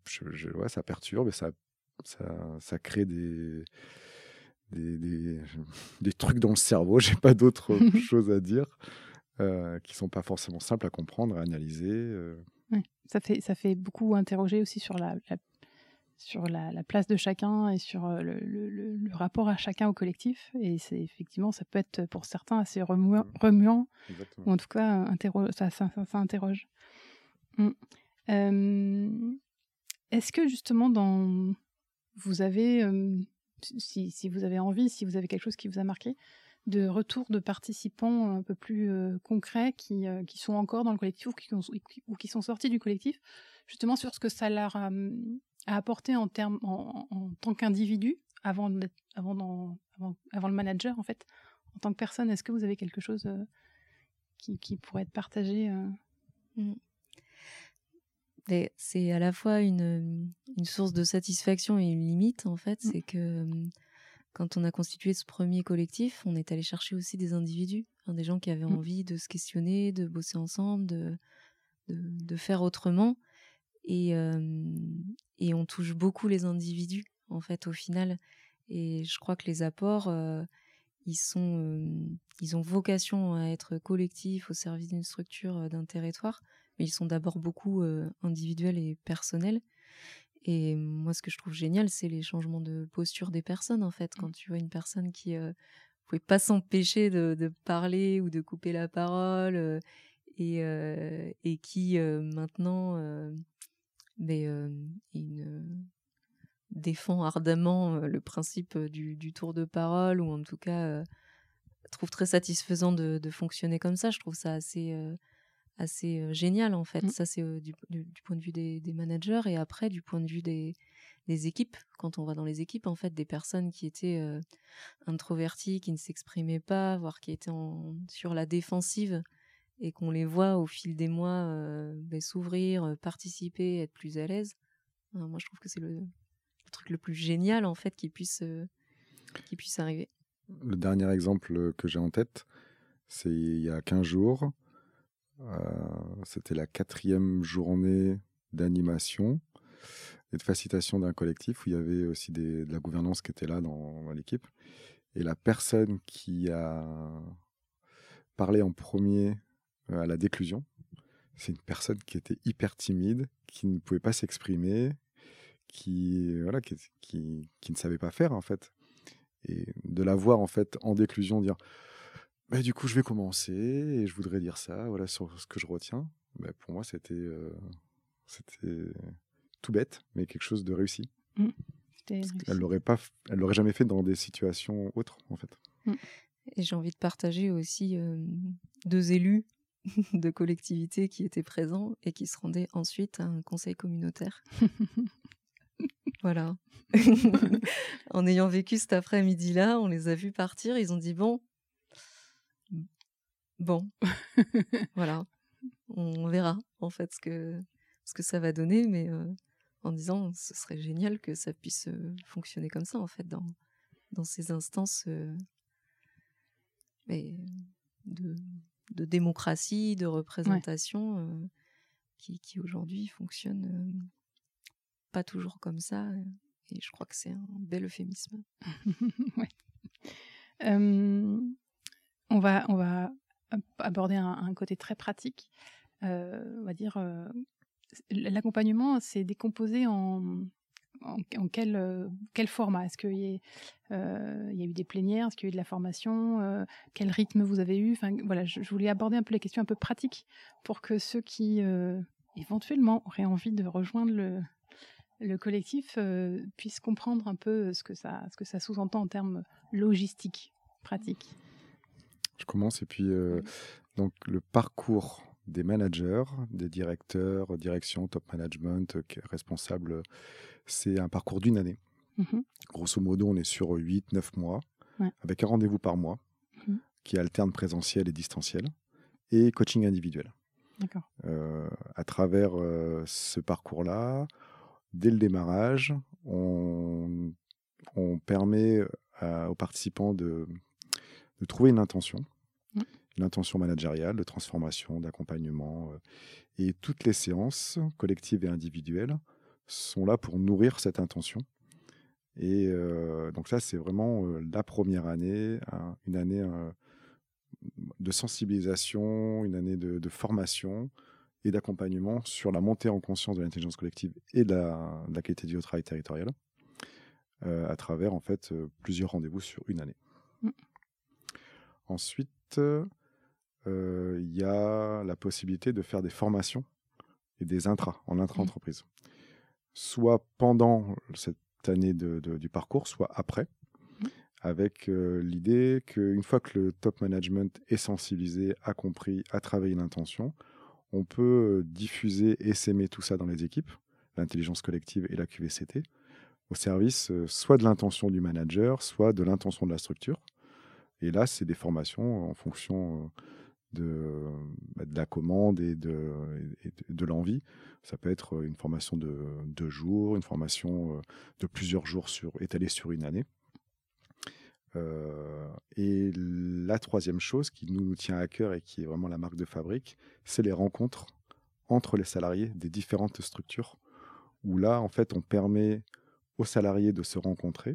ouais, ça perturbe ça ça, ça crée des des, des, des, trucs dans le cerveau, j'ai pas d'autre chose à dire. Euh, qui sont pas forcément simples à comprendre, à analyser. Euh. ça, fait, ça fait beaucoup interroger aussi sur la, sur la, place de chacun et sur euh, le, le, rapport à chacun au collectif. Et c'est effectivement, ça peut être pour certains assez remuant, mmh. remuant ou en tout cas, ça, ça, ça, interroge. Mmh. Est-ce que justement, dans, vous avez, si, vous avez envie, si vous avez quelque chose qui vous a marqué, de retour de participants un peu plus concrets qui, sont encore dans le collectif ou qui, sont sortis du collectif, justement sur ce que ça leur a, apporté en, en, tant qu'individu avant, le manager, en fait, en tant que personne. Est-ce que vous avez quelque chose qui, pourrait être partagé mmh. C'est à la fois une, une, source de satisfaction et une limite, en fait. Mmh. C'est que quand on a constitué ce premier collectif, on est allé chercher aussi des individus, hein, des gens qui avaient mmh. envie de se questionner, de bosser ensemble, de, de, faire autrement. Et, et on touche beaucoup les individus, en fait, au final. Et je crois que les apports, ils, sont, ils ont vocation à être collectifs au service d'une structure, d'un territoire, mais ils sont d'abord beaucoup individuels et personnels. Et moi, ce que je trouve génial, c'est les changements de posture des personnes, en fait. Mmh. Quand tu vois une personne qui ne pouvait pas s'empêcher de, parler ou de couper la parole et, et qui maintenant mais, défend ardemment le principe du, tour de parole ou en tout cas trouve très satisfaisant de, de, fonctionner comme ça. Je trouve ça assez assez génial en fait. Mmh. Ça c'est du, point de vue des, managers et après du point de vue des, équipes. Quand on va dans les équipes, en fait, des personnes qui étaient introverties, qui ne s'exprimaient pas, voire qui étaient sur la défensive et qu'on les voit au fil des mois ben, s'ouvrir, participer, être plus à l'aise, moi je trouve que c'est le, truc le plus génial en fait qui puisse, qui puisse arriver. Le dernier exemple que j'ai en tête, c'est il y a 15 jours. C'était la quatrième journée d'animation et de facilitation d'un collectif où il y avait aussi de la gouvernance qui était là dans l'équipe. Et la personne qui a parlé en premier euh, à la déclusion, c'est une personne qui était hyper timide, qui ne pouvait pas s'exprimer, qui, voilà, qui, qui, ne savait pas faire en fait. Et de la voir en fait en déclusion dire bah, du coup je vais commencer et je voudrais dire ça, voilà sur ce que je retiens. Bah, pour moi c'était euh, c'était tout bête, mais quelque chose de réussi. Mmh. Elle l'aurait pas, elle l'aurait jamais fait dans des situations autres, en fait. Mmh. Et j'ai envie de partager aussi deux élus de collectivités qui étaient présents et qui se rendaient ensuite à un conseil communautaire. voilà. en ayant vécu cet après-midi-là, on les a vus partir. Ils ont dit bon, bon, voilà, on verra en fait ce que ce que ça va donner, mais en disant ce serait génial que ça puisse fonctionner comme ça en fait dans, dans ces instances mais de, de, démocratie, de représentation qui, qui aujourd'hui fonctionnent pas toujours comme ça et je crois que c'est un bel euphémisme. ouais. on, va, on va aborder un, côté très pratique, on va dire l'accompagnement, c'est décomposé en, en, quel, euh, quel format? Est-ce qu'il y, euh, y, a eu des plénières? Est-ce qu'il y a eu de la formation? Euh, Quel rythme vous avez eu? Enfin, voilà, je, voulais aborder un peu les questions un peu pratiques pour que ceux qui éventuellement auraient envie de rejoindre le, le collectif puissent comprendre un peu ce que ça, ce que ça sous-entend en termes logistiques, pratiques. Je commence et puis donc le parcours des managers, des directeurs, direction, top management, euh, responsables. C'est un parcours d'une année. Mmh Grosso modo, on est sur 8-9 mois, avec un rendez-vous par mois, mmh qui alterne présentiel et distanciel, et coaching individuel. Euh, à travers euh, ce parcours-là, dès le démarrage, on, permet aux participants de, de trouver une intention, l'intention managériale, de transformation, d'accompagnement. Euh, et toutes les séances, collectives et individuelles, sont là pour nourrir cette intention. Et euh, donc ça, c'est vraiment euh, la première année, une année de sensibilisation, une année de, formation et d'accompagnement sur la montée en conscience de l'intelligence collective et de la, qualité du travail territorial, à travers en fait plusieurs rendez-vous sur une année. Mmh. Ensuite, il y a la possibilité de faire des formations et des intras en intra-entreprise. Soit pendant cette année de, du parcours, soit après, mmh. avec l'idée qu'une fois que le top management est sensibilisé, a compris, a travaillé l'intention, on peut diffuser et s'aimer tout ça dans les équipes, l'intelligence collective et la QVCT, au service soit de l'intention du manager, soit de l'intention de la structure. Et là, c'est des formations en fonction de, bah, de la commande et de, l'envie. Ça peut être une formation de deux jours, une formation de plusieurs jours étalée sur une année. Et la troisième chose qui nous tient à cœur et qui est vraiment la marque de fabrique, c'est les rencontres entre les salariés des différentes structures, où là, en fait, on permet aux salariés de se rencontrer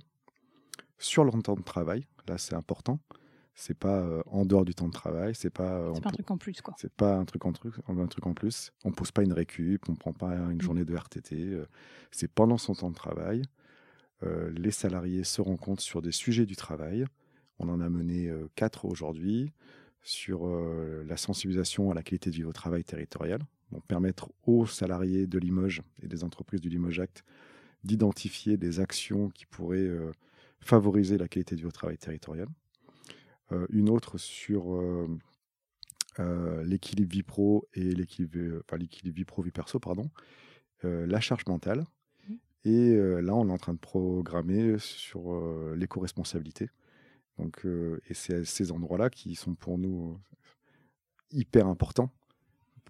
sur leur temps de travail. Là, c'est important c'est pas euh, en dehors du temps de travail, c'est pas, euh, pas un truc en plus quoi. C'est pas un truc en truc, un truc en plus. On pose pas une récup, on prend pas une mmh. journée de RTT. Euh, c'est pendant son temps de travail. les salariés se rencontrent sur des sujets du travail. On en a mené quatre aujourd'hui sur la sensibilisation à la qualité de vie au travail territorial. Donc permettre aux salariés de Limoges et des entreprises du Limoges Act d'identifier des actions qui pourraient favoriser la qualité au travail territorial. Euh, une autre sur euh, euh, l'équilibre vie pro et l'équilibre, enfin, l'équilibre vie pro vie perso, pardon, la charge mentale. Mmh. Et là, on est en train de programmer sur l'éco-responsabilité. Donc, et c'est ces endroits-là qui sont pour nous hyper important.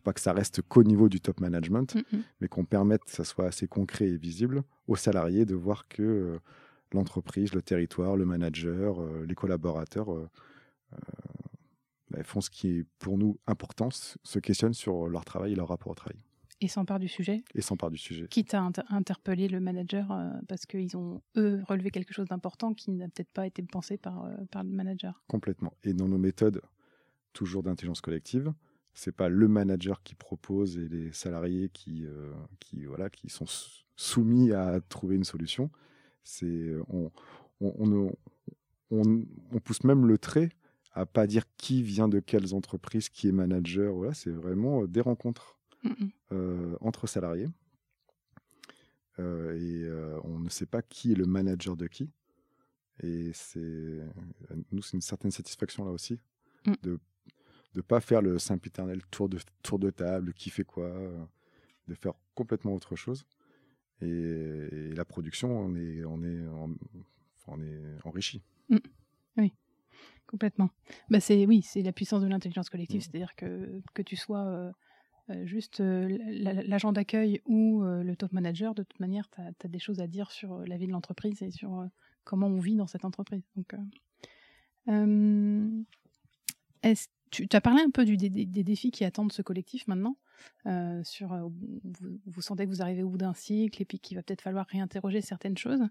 Pas que ça reste qu'au niveau du top management, Mhm. mais qu'on permette que ça soit assez concret et visible aux salariés de voir que l'entreprise, le territoire, le manager, euh, les collaborateurs euh, euh, bah, font ce qui est pour nous important, se questionnent sur leur travail et leur rapport au travail Et s'empare du sujet? et s'emparent du sujet. Quitte à inter- interpeller le manager euh, parce qu'ils ont, eux, relevé quelque chose d'important qui n'a peut-être pas été pensé par, par le manager? Complètement. Et dans nos méthodes, toujours d'intelligence collective, c'est pas le manager qui propose et les salariés qui, qui, voilà, qui sont sou- soumis à trouver une solution. C'est on, on, on, on- on pousse même le trait à pas dire qui vient de quelles entreprises, qui est manager. Voilà, c'est vraiment euh, des rencontres euh, entre salariés. Euh, et euh, on ne sait pas qui est le manager de qui. Et c'est nous, c'est une certaine satisfaction là aussi Mm. de ne pas faire le Saint-Péternel tour de, tour de table, qui fait quoi, euh, de faire complètement autre chose. Et, et la production, on est, on est, en- on est enrichi. Complètement. Bah c'est oui, c'est la puissance de l'intelligence collective, Mhm. c'est-à-dire que que tu sois euh, euh, juste euh, la- l'agent d'accueil ou euh, le top manager, de toute manière, tu as, des choses à dire sur la vie de l'entreprise et sur comment on vit dans cette entreprise. Donc, est-ce- tu as parlé un peu du- des, des- des défis qui attendent ce collectif maintenant? Euh, sur, euh, vous, sentez que vous arrivez au bout d'un cycle et puis qu'il va peut-être falloir réinterroger certaines choses.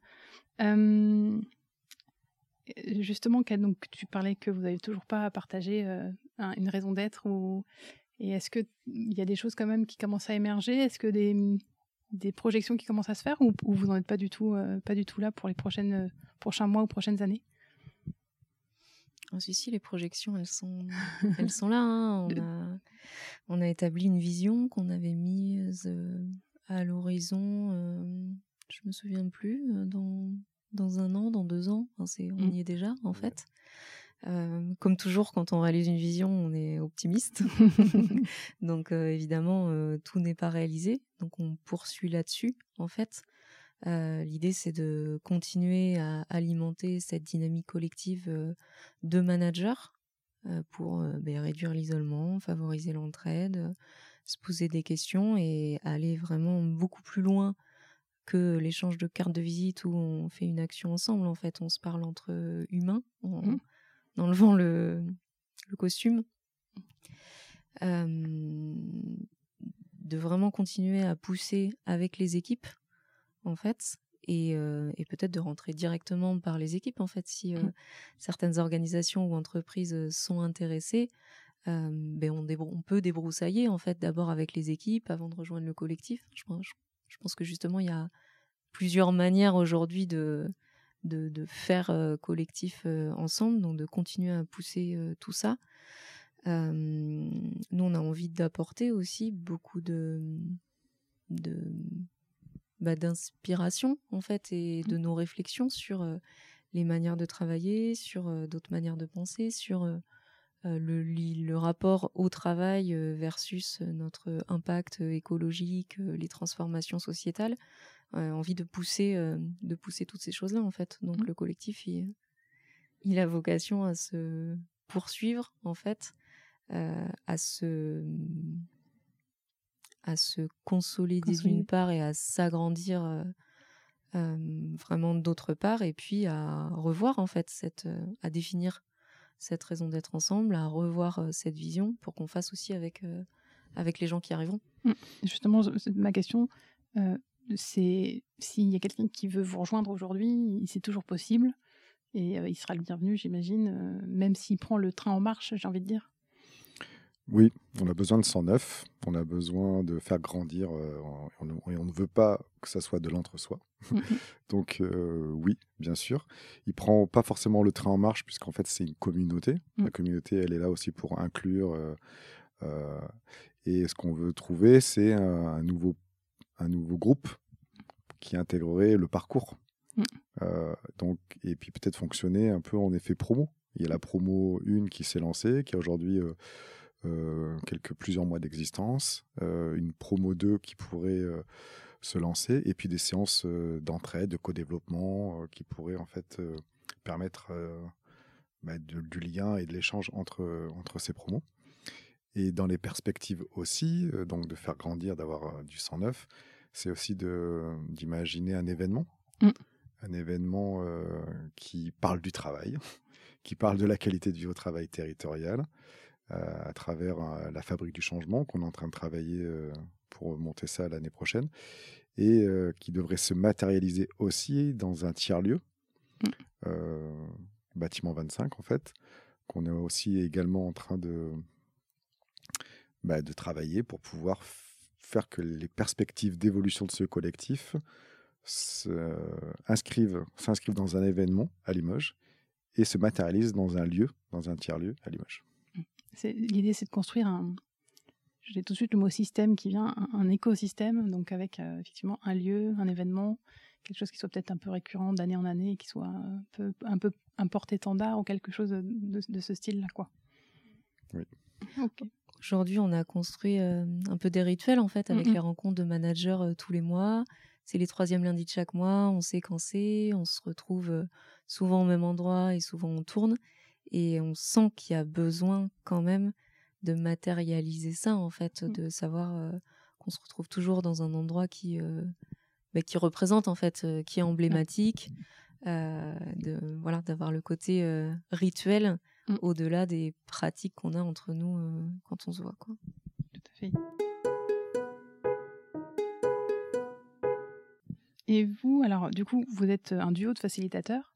Euh, justement, donc tu parlais que vous n'avez toujours pas partagé un- une raison d'être et est-ce que il y a des choses quand même qui commencent à émerger? Est-ce que des, des projections qui commencent à se faire ou, ou vous n'en êtes pas du tout pas du tout là pour les prochaines prochains mois ou prochaines années? Ah, si, si, les projections, elles sont, elles sont là. hein. On, a, on a établi une vision qu'on avait mise euh, à l'horizon, euh, je me souviens plus, euh, dans, dans un an, dans deux ans. Enfin, c'est, on Mm. y est déjà, en fait. Euh, comme toujours, quand on réalise une vision, on est optimiste. Donc, euh, évidemment, tout n'est pas réalisé. Donc, on poursuit là-dessus, en fait. Euh, L'idée, c'est de continuer à alimenter cette dynamique collective euh, de managers euh, pour ben, réduire l'isolement, favoriser l'entraide, se poser des questions et aller vraiment beaucoup plus loin que l'échange de cartes de visite où on fait une action ensemble. En fait, on se parle entre humains en, en enlevant le, le costume. Euh, de vraiment continuer à pousser avec les équipes, en fait, et, euh, et peut-être de rentrer directement par les équipes, en fait, si euh, Mm. certaines organisations ou entreprises sont intéressées. euh, ben on, peut débroussailler en fait d'abord avec les équipes avant de rejoindre le collectif. Je pense, je pense que justement il y a plusieurs manières aujourd'hui de, de, de faire collectif ensemble, donc de continuer à pousser tout ça. Euh, nous, on a envie d'apporter aussi beaucoup de, de bah, d'inspiration en fait et de nos réflexions sur euh, les manières de travailler, sur euh, d'autres manières de penser, sur euh, le, le rapport au travail versus notre impact écologique, les transformations sociétales. Envie de pousser, de pousser toutes ces choses-là en fait. Donc Mhm. le collectif, il, il a vocation à se poursuivre en fait, à se à se consolider Consolider. d'une part et à s'agrandir euh, euh, vraiment d'autre part et puis à revoir en fait cette euh, à définir cette raison d'être ensemble à revoir cette vision pour qu'on fasse aussi avec avec les gens qui arriveront Justement, je- c'est ma question, c'est s'il y a quelqu'un qui veut vous rejoindre aujourd'hui, c'est toujours possible. Et il sera le bienvenu, j'imagine, même s'il prend le train en marche, j'ai envie de dire. Oui, on a besoin de 109, on a besoin de faire grandir, euh, on, on- et on ne veut pas que ça soit de l'entre-soi. Mhm. Donc euh, oui, bien sûr. Il prend pas forcément le train en marche, puisqu'en fait c'est une communauté. Mm. La communauté, elle est là aussi pour inclure. euh, et ce qu'on veut trouver, c'est un, un nouveau, un nouveau groupe qui intégrerait le parcours. Mm. Donc, et puis peut-être fonctionner un peu en effet promo. Il y a la promo 1 qui s'est lancée, qui aujourd'hui quelques plusieurs mois d'existence, euh, une promo 2 qui pourrait euh, se lancer, et puis des séances euh, d'entraide, de co-développement euh, qui pourraient en fait euh, permettre euh, bah, de- du lien et de l'échange entre, entre ces promos. Et dans les perspectives aussi, donc de faire grandir, d'avoir du sang neuf, c'est aussi d'imaginer un événement. Mm. Un événement qui parle du travail, qui parle de la qualité de vie au travail territorial, à travers la fabrique du changement qu'on est en train de travailler pour monter ça l'année prochaine, et qui devrait se matérialiser aussi dans un tiers-lieu, mmh. bâtiment 25 en fait, qu'on est aussi également en train de, bah, de travailler pour pouvoir faire que les perspectives d'évolution de ce collectif s'inscrivent dans un événement à Limoges et se matérialisent dans un lieu, dans un tiers-lieu à Limoges. L'idée, c'est de construire un, j'ai tout de suite le mot système qui vient, un, écosystème, donc avec euh, effectivement un lieu, un événement, quelque chose qui soit peut-être un peu récurrent d'année en année, qui soit un peu un, peu un porte-étendard ou quelque chose de, ce style-là, quoi. Oui. Aujourd'hui, on a construit euh, un peu des rituels en fait avec les rencontres de managers euh, tous les mois. C'est les troisièmes lundis de chaque mois. On sait quand c'est. On se retrouve souvent au même endroit et souvent on tourne. Et on sent qu'il y a besoin quand même de matérialiser ça en fait, mmh. de savoir euh, qu'on se retrouve toujours dans un endroit qui euh, bah, qui représente en fait, euh, qui est emblématique, de voilà d'avoir le côté rituel mmh. au-delà des pratiques qu'on a entre nous quand on se voit quoi. Tout à fait. Et vous, alors du coup, vous êtes un duo de facilitateurs.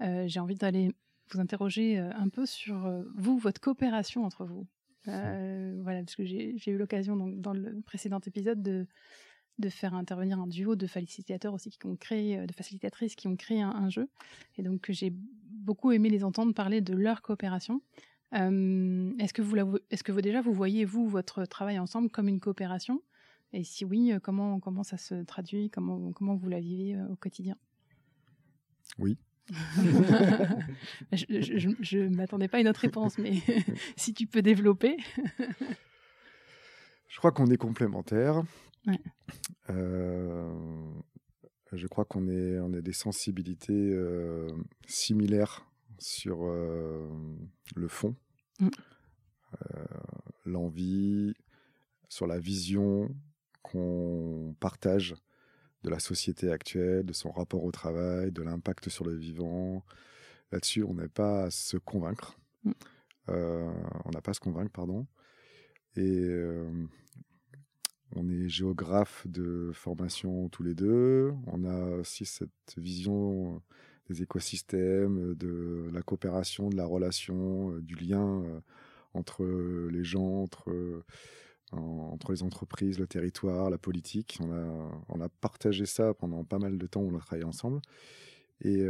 J'ai envie d'aller vous interroger un peu sur vous, votre coopération entre vous. Euh, voilà, parce que j'ai eu l'occasion dans le précédent épisode de, de faire intervenir un duo de facilitateurs aussi qui ont créé, euh, de facilitatrices qui ont créé un, jeu. Et donc j'ai beaucoup aimé les entendre parler de leur coopération. Euh, est-ce que vous, est-ce que vous déjà vous voyez vous votre travail ensemble comme une coopération? Et si oui, comment comment ça se traduit? Comment comment vous la vivez au quotidien? Oui. je ne m'attendais pas à une autre réponse, mais si tu peux développer. je crois qu'on est complémentaires. Euh, je crois qu'on est, on a des sensibilités euh, similaires sur euh, le fond, mm. l'envie, sur la vision qu'on partage de la société actuelle, de son rapport au travail, de l'impact sur le vivant. Là-dessus, on n'est pas à se convaincre. Mm. Euh, on n'a pas à se convaincre, pardon. Et euh, on est géographe de formation tous les deux. On a aussi cette vision des écosystèmes, de la coopération, de la relation, euh, du lien entre les gens, entre entre les entreprises, le territoire, la politique. On a, partagé ça pendant pas mal de temps on a travaillé ensemble. Et,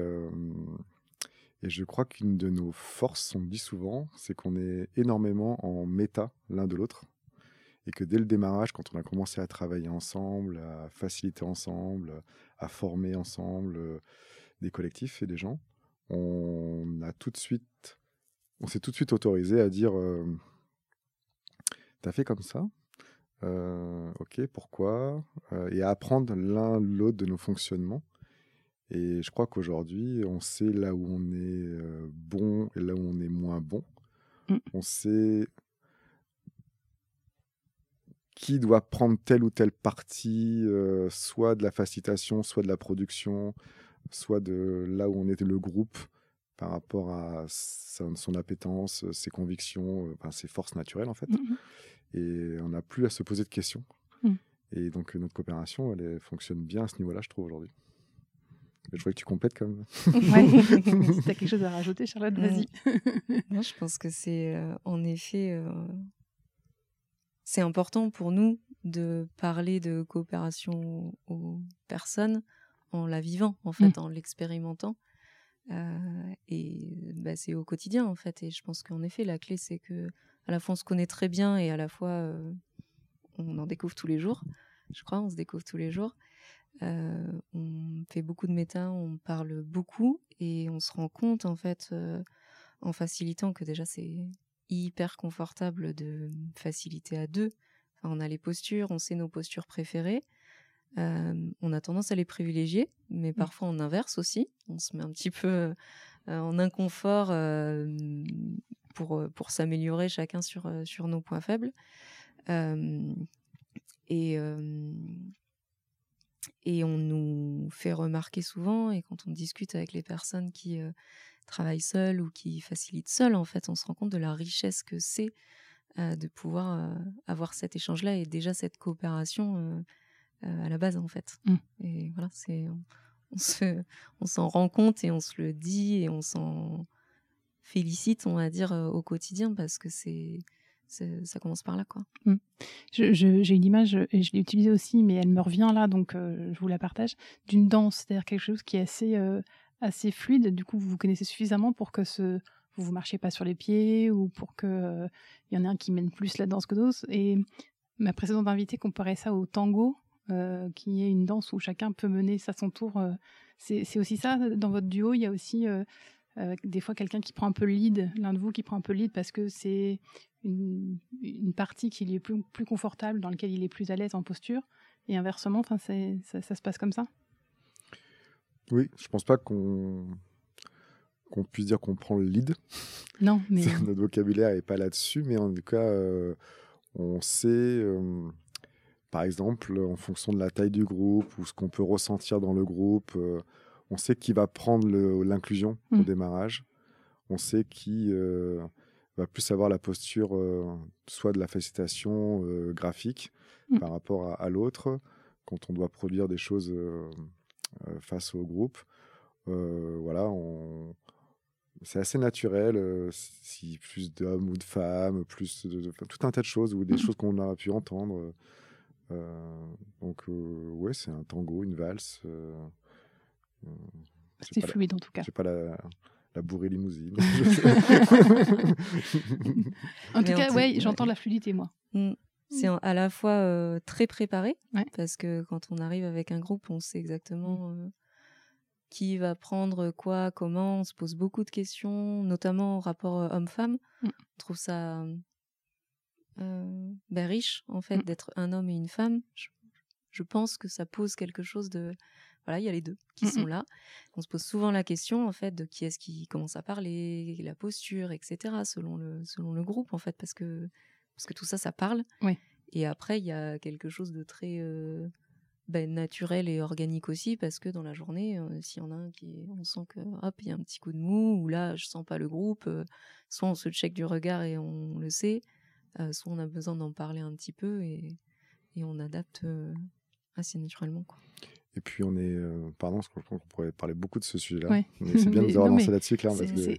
je crois qu'une de nos forces, on dit souvent, c'est qu'on est énormément en méta l'un de l'autre. Et que dès le démarrage, quand on a commencé à travailler ensemble, à faciliter ensemble, à former ensemble euh, des collectifs et des gens, on a tout de suite, on s'est tout de suite autorisé à dire T'as fait comme ça euh, Ok, pourquoi? Euh, Et à apprendre l'un l'autre de nos fonctionnements. Et je crois qu'aujourd'hui, on sait là où on est euh, bon et là où on est moins bon. Mmh. On sait qui doit prendre telle ou telle partie, soit de la facilitation, soit de la production, soit de là où on est le groupe par rapport à son, appétence, ses convictions, ses forces naturelles en fait. Mmh et on n'a plus à se poser de questions. Hmm. Et donc notre coopération, elle, fonctionne bien à ce niveau-là, je trouve, aujourd'hui. je vois que tu complètes quand même. Ouais. si tu as quelque chose à rajouter, Charlotte, vas-y. Moi, je pense que c'est euh, en effet, euh, c'est important pour nous de parler de coopération aux personnes en la vivant, en fait, hmm. en l'expérimentant. Euh, et bah, c'est au quotidien, en fait. Et je pense qu'en effet, la clé, c'est que à la fois on se connaît très bien et à la fois euh, on en découvre tous les jours. Je crois, on se découvre tous les jours. Euh, on fait beaucoup de méta, on parle beaucoup et on se rend compte en fait euh, en facilitant que déjà c'est hyper confortable de faciliter à deux. on a les postures, on sait nos postures préférées. On a tendance à les privilégier, mais mmh. parfois on inverse aussi. On se met un petit peu en inconfort pour, pour s'améliorer chacun sur, sur nos points faibles. et, et on nous fait remarquer souvent, et quand on discute avec les personnes qui travaillent seules ou qui facilitent seules, en fait, on se rend compte de la richesse que c'est de pouvoir avoir cet échange-là et déjà cette coopération à la base, en fait. Mmh. Et voilà, c'est on, se, on s'en rend compte et on se le dit et on s'en félicite, on va dire, au quotidien parce que c'est ça commence par là. Quoi. Mmh. j'ai une image, et je l'ai utilisée aussi, mais elle me revient là, donc je vous la partage, d'une danse, c'est-à-dire quelque chose qui est assez, assez fluide. Du coup, vous vous connaissez suffisamment pour que ce, vous vous marchiez pas sur les pieds ou pour qu'il il y en ait un qui mène plus la danse que d'autres. Et ma précédente invitée comparait ça au tango, qui est une danse où chacun peut mener ça à son tour. c'est aussi ça, dans votre duo, il y a aussi des fois quelqu'un qui prend un peu le lead, l'un de vous qui prend un peu le lead parce que c'est une, partie qui lui est plus, plus confortable, dans laquelle il est plus à l'aise en posture. Et inversement, enfin, ça, ça se passe comme ça Oui, je pense pas qu'on qu'on puisse dire qu'on prend le lead. Non, mais... Notre vocabulaire n'est pas là-dessus, mais en tout cas, on sait par exemple, en fonction de la taille du groupe ou ce qu'on peut ressentir dans le groupe, euh, on sait qui va prendre l'inclusion au mmh. démarrage. On sait qui euh, va plus avoir la posture euh, soit de la facilitation graphique mmh. par rapport à, l'autre, quand on doit produire des choses face au groupe. voilà, c'est assez naturel. si plus d'hommes ou de femmes, plus de, tout un tas de choses ou des mmh. choses qu'on a pu entendre. Euh, donc, euh, ouais, c'est un tango, une valse. Euh, c'est fluide en tout cas. J'ai pas la, la bourrée limousine. en tout cas, ouais, j'entends la fluidité, moi. Mm. C'est à la fois très préparé, parce que quand on arrive avec un groupe, on sait exactement qui va prendre quoi, comment. On se pose beaucoup de questions, notamment au rapport homme-femme. Mm. On trouve ça euh, ben, riche en fait mmh. d'être un homme et une femme. Je, pense que ça pose quelque chose de voilà, il y a les deux qui mmh, sont mmh. là. On se pose souvent la question en fait de qui est-ce qui commence à parler, la posture, etc. selon le selon le groupe en fait parce que parce que tout ça ça parle. Et après il y a quelque chose de très euh, ben, naturel et organique aussi parce que dans la journée, euh, s'il y en a un qui on sent que hop il y a un petit coup de mou ou là je sens pas le groupe, soit on se check du regard et on le sait, euh, soit on a besoin d'en parler un petit peu et, et on adapte euh, assez naturellement. Quoi. Et puis on est, euh, pardon, je qu'on pourrait parler beaucoup de ce sujet-là. Mais c'est bien de nous avoir lancé là-dessus, Claire.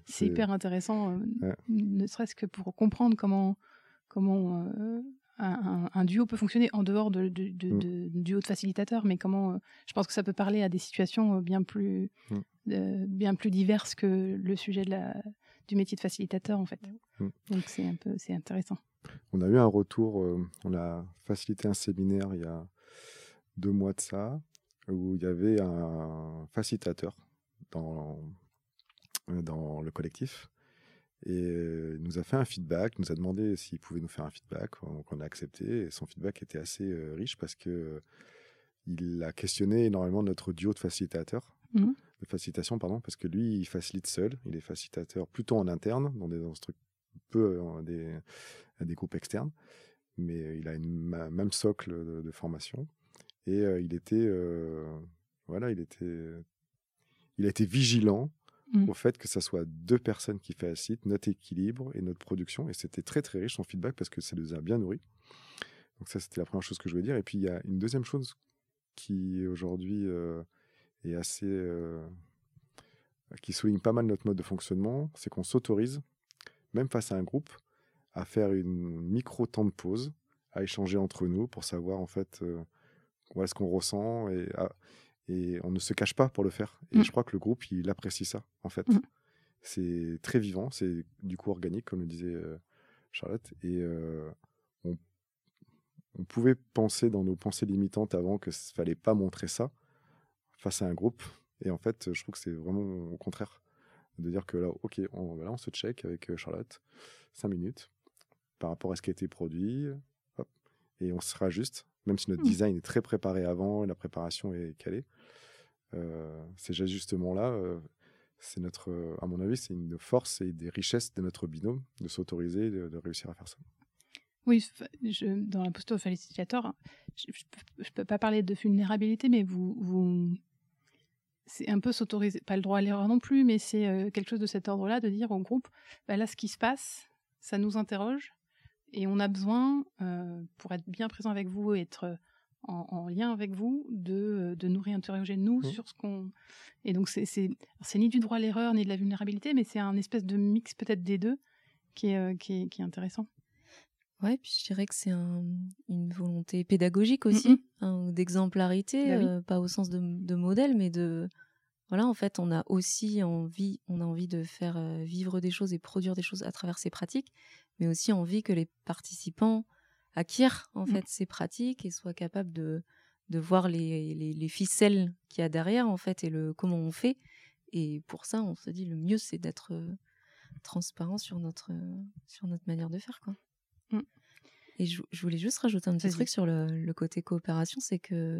C'est hyper intéressant, ne serait-ce que pour comprendre comment, comment un, duo peut fonctionner en dehors de, de, de, mm. de duo de facilitateurs, mais comment je pense que ça peut parler à des situations bien plus, mm. bien plus diverses que le sujet de la, du métier de facilitateur en fait. Mm. Donc c'est un peu c'est intéressant. On a eu un retour, euh, on a facilité un séminaire il y a deux mois de ça, où il y avait un facilitateur dans, euh, dans le collectif. Et il nous a fait un feedback, nous a demandé s'il pouvait nous faire un feedback, donc on a accepté. Et son feedback était assez euh, riche parce que il a questionné énormément notre duo de facilitateurs, mmh. de facilitation, pardon, parce que lui, il facilite seul, il est facilitateur plutôt en interne, dans des, structures peu des, à des groupes externes, mais il a une même socle de, formation. Et euh, il était, euh, voilà, il était, il a été vigilant mmh. au fait que ça soit deux personnes qui facilitent notre équilibre et notre production. Et c'était très très riche son feedback parce que ça nous a bien nourris. Donc ça, c'était la première chose que je voulais dire. Et puis il y a une deuxième chose qui aujourd'hui euh, est assez, qui souligne pas mal notre mode de fonctionnement, c'est qu'on s'autorise, même face à un groupe, à faire une micro temps de pause, à échanger entre nous pour savoir en fait euh, voilà ce qu'on ressent et, et on ne se cache pas pour le faire. Et mmh. je crois que le groupe il apprécie ça en fait. Mmh. C'est très vivant, c'est du coup organique comme le disait euh, Charlotte et euh, on, on, pouvait penser dans nos pensées limitantes avant que fallait pas montrer ça face à un groupe et en fait je trouve que c'est vraiment au contraire de dire que là ok on, on se check avec Charlotte cinq minutes par rapport à ce qui a été produit, et on se rajuste, même si notre mmh. design est très préparé avant, la préparation est calée. Euh, ces ajustements-là, euh, c'est notre, à mon avis, c'est une force et des richesses de notre binôme de s'autoriser, de, de réussir à faire ça. Oui, je, dans la posture félicitateur, je ne peux, pas parler de vulnérabilité, mais vous, vous c'est un peu s'autoriser, pas le droit à l'erreur non plus, mais c'est euh, quelque chose de cet ordre-là, de dire au groupe, bah là, ce qui se passe, ça nous interroge, et on a besoin, euh, pour être bien présent avec vous et être en, lien avec vous, de, de nous réinterroger, nous, mmh. sur ce qu'on... Et donc, c'est, c'est, ni du droit à l'erreur, ni de la vulnérabilité, mais c'est un espèce de mix peut-être des deux qui est, euh, qui est, qui est intéressant. Ouais, puis je dirais que c'est une volonté pédagogique aussi, hein, d'exemplarité, bah euh, pas au sens de, de, modèle, mais de voilà, en fait, on a aussi envie, on a envie de faire euh, vivre des choses et produire des choses à travers ces pratiques, mais aussi envie que les participants acquièrent en mmh. fait ces pratiques et soient capables de de voir les, les, les ficelles qu'il y a derrière en fait et le comment on fait. Et pour ça, on se dit le mieux c'est d'être euh, transparent sur notre sur notre manière de faire quoi. Mmh. Et je, voulais juste rajouter un petit truc sur le, côté coopération, c'est que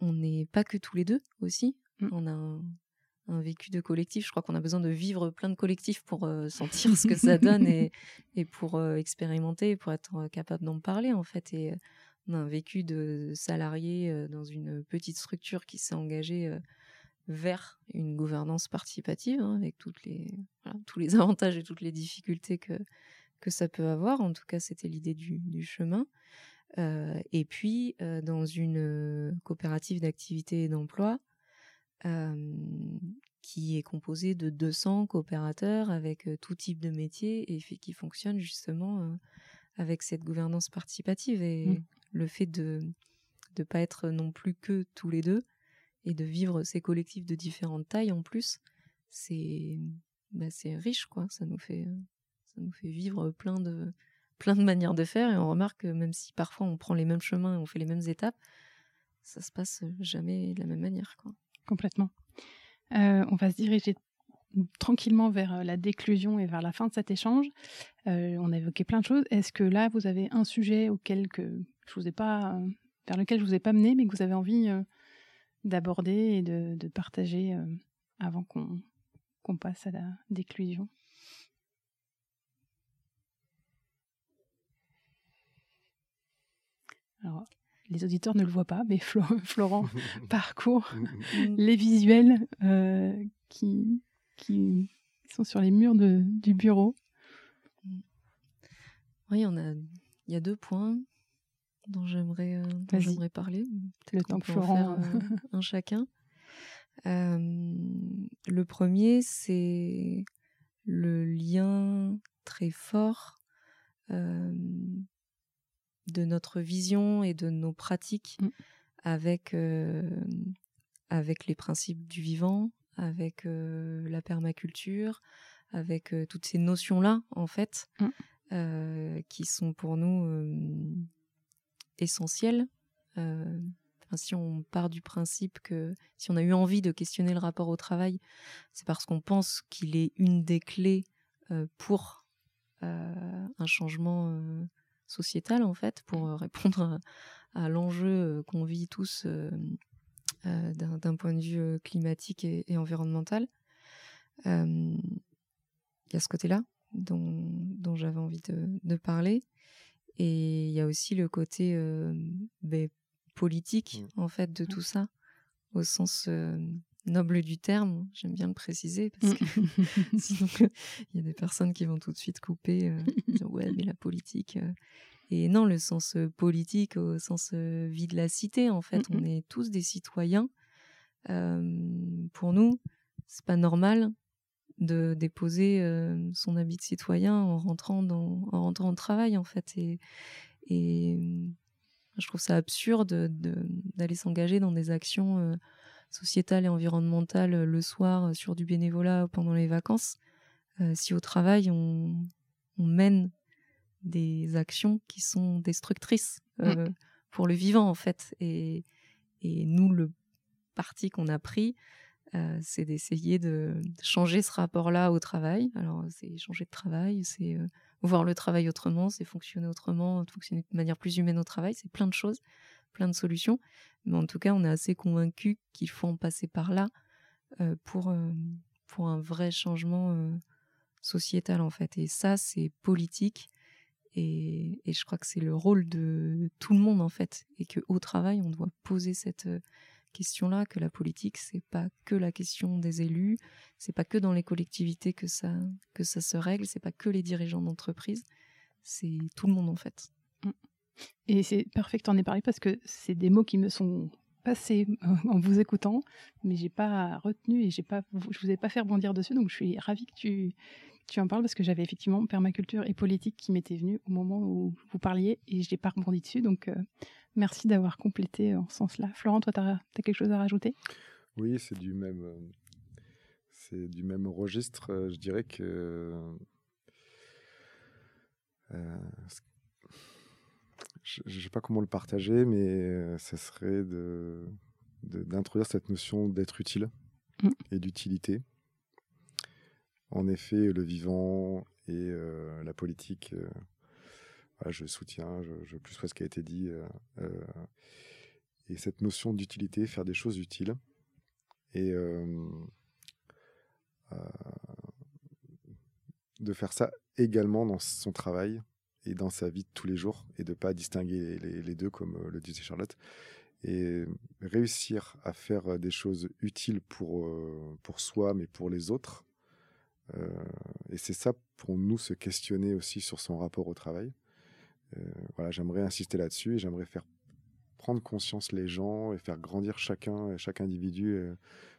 on n'est pas que tous les deux aussi. Mmh. On a un, vécu de collectif. Je crois qu'on a besoin de vivre plein de collectifs pour euh, sentir ce que ça donne et, et pour euh, expérimenter, pour être euh, capable d'en parler en fait. Et on a un vécu de salarié dans une petite structure qui s'est engagée vers une gouvernance participative hein, avec toutes les, tous les avantages et toutes les difficultés que que ça peut avoir. En tout cas, c'était l'idée du, chemin. Euh, et puis, euh, dans une coopérative d'activité et d'emploi qui est composée de 200 coopérateurs avec tout type de métier et qui fonctionne justement avec cette gouvernance participative. Et mmh. le fait de ne pas être non plus que tous les deux et de vivre ces collectifs de différentes tailles en plus, c'est bah, riche, quoi. Ça nous fait ça nous fait vivre plein de, plein de manières de faire et on remarque que même si parfois on prend les mêmes chemins et on fait les mêmes étapes, ça se passe jamais de la même manière. Quoi. Complètement. Euh, on va se diriger tranquillement vers euh, la déclusion et vers la fin de cet échange. Euh, on a évoqué plein de choses. Est-ce que là, vous avez un sujet auquel que je vous ai pas, vers lequel je vous ai pas mené, mais que vous avez envie d'aborder et de, partager avant qu'on qu'on passe à la déclusion? Alors, les auditeurs ne le voient pas, mais Florent parcourt les visuels euh, qui, qui sont sur les murs de, du bureau. Oui, on a, il y a deux points dont j'aimerais euh, parler. Le temps que Florent faire, euh, un chacun. le premier, c'est le lien très fort de notre vision et de nos pratiques mmh. avec, euh, avec les principes du vivant, avec euh, la permaculture, avec euh, toutes ces notions-là, en fait, mmh. qui sont pour nous essentielles. si on part du principe que si on a eu envie de questionner le rapport au travail, c'est parce qu'on pense qu'il est une des clés pour un changement sociétale en fait pour euh, répondre à, l'enjeu euh, qu'on vit tous euh, d'un point de vue climatique et, environnemental. Il y a ce côté-là dont, j'avais envie de, parler. Et il y a aussi le côté ben, politique mmh. en fait de tout ça, au sens noble du terme. J'aime bien le préciser parce que sinon il y a des personnes qui vont tout de suite couper, euh, dire ouais mais la politique. Euh. Et non, le sens euh, politique au sens vie de la cité. En fait, on mmh est tous des citoyens. pour nous, c'est pas normal de déposer son habit de citoyen en rentrant dans en rentrant au travail en fait et, et je trouve ça absurde d'aller s'engager dans des actions sociétale et environnementale euh, le soir euh, sur du bénévolat pendant les vacances, euh, si au travail on, mène des actions qui sont destructrices mmh. pour le vivant en fait. Et, nous, le parti qu'on a pris, c'est d'essayer de changer ce rapport-là au travail. Alors c'est changer de travail, c'est voir le travail autrement, c'est fonctionner autrement, fonctionner de manière plus humaine au travail, c'est plein de choses plein de solutions. Mais en tout cas, on est assez convaincu qu'il faut en passer par là euh, pour, euh, pour un vrai changement sociétal en fait. Et ça, c'est politique. Et, je crois que c'est le rôle de tout le monde en fait. Et qu'au travail, on doit poser cette question-là, que la politique, c'est pas que la question des élus, c'est pas que dans les collectivités que ça, que ça se règle, c'est pas que les dirigeants d'entreprise, c'est tout le monde en fait. Mmh. Et c'est parfait que tu en aies parlé parce que c'est des mots qui me sont passés euh, en vous écoutant, mais j'ai pas retenu et j'ai pas, je vous ai pas fait rebondir dessus, donc je suis ravie que tu, tu en parles parce que j'avais effectivement permaculture et politique qui m'étaient venus au moment où vous parliez et je n'ai pas rebondi dessus. Donc, euh, merci d'avoir complété en ce sens-là. Florent, toi, tu as, quelque chose à rajouter? Oui, c'est du même, euh, c'est du même registre. Euh, je dirais que je ne sais pas comment le partager, mais ce serait de, d'introduire cette notion d'être utile mmh. et d'utilité en effet, le vivant et euh, la politique, euh, je soutiens, je, je, plus ce qui a été dit. Euh, et cette notion d'utilité, faire des choses utiles. Et de faire ça également dans son travail et dans sa vie de tous les jours et de pas distinguer les, deux comme le disait Charlotte et réussir à faire des choses utiles pour, pour soi mais pour les autres euh, et c'est ça pour nous se questionner aussi sur son rapport au travail. Euh, voilà, j'aimerais insister là-dessus et j'aimerais faire prendre conscience les gens et faire grandir chacun, chaque individu euh,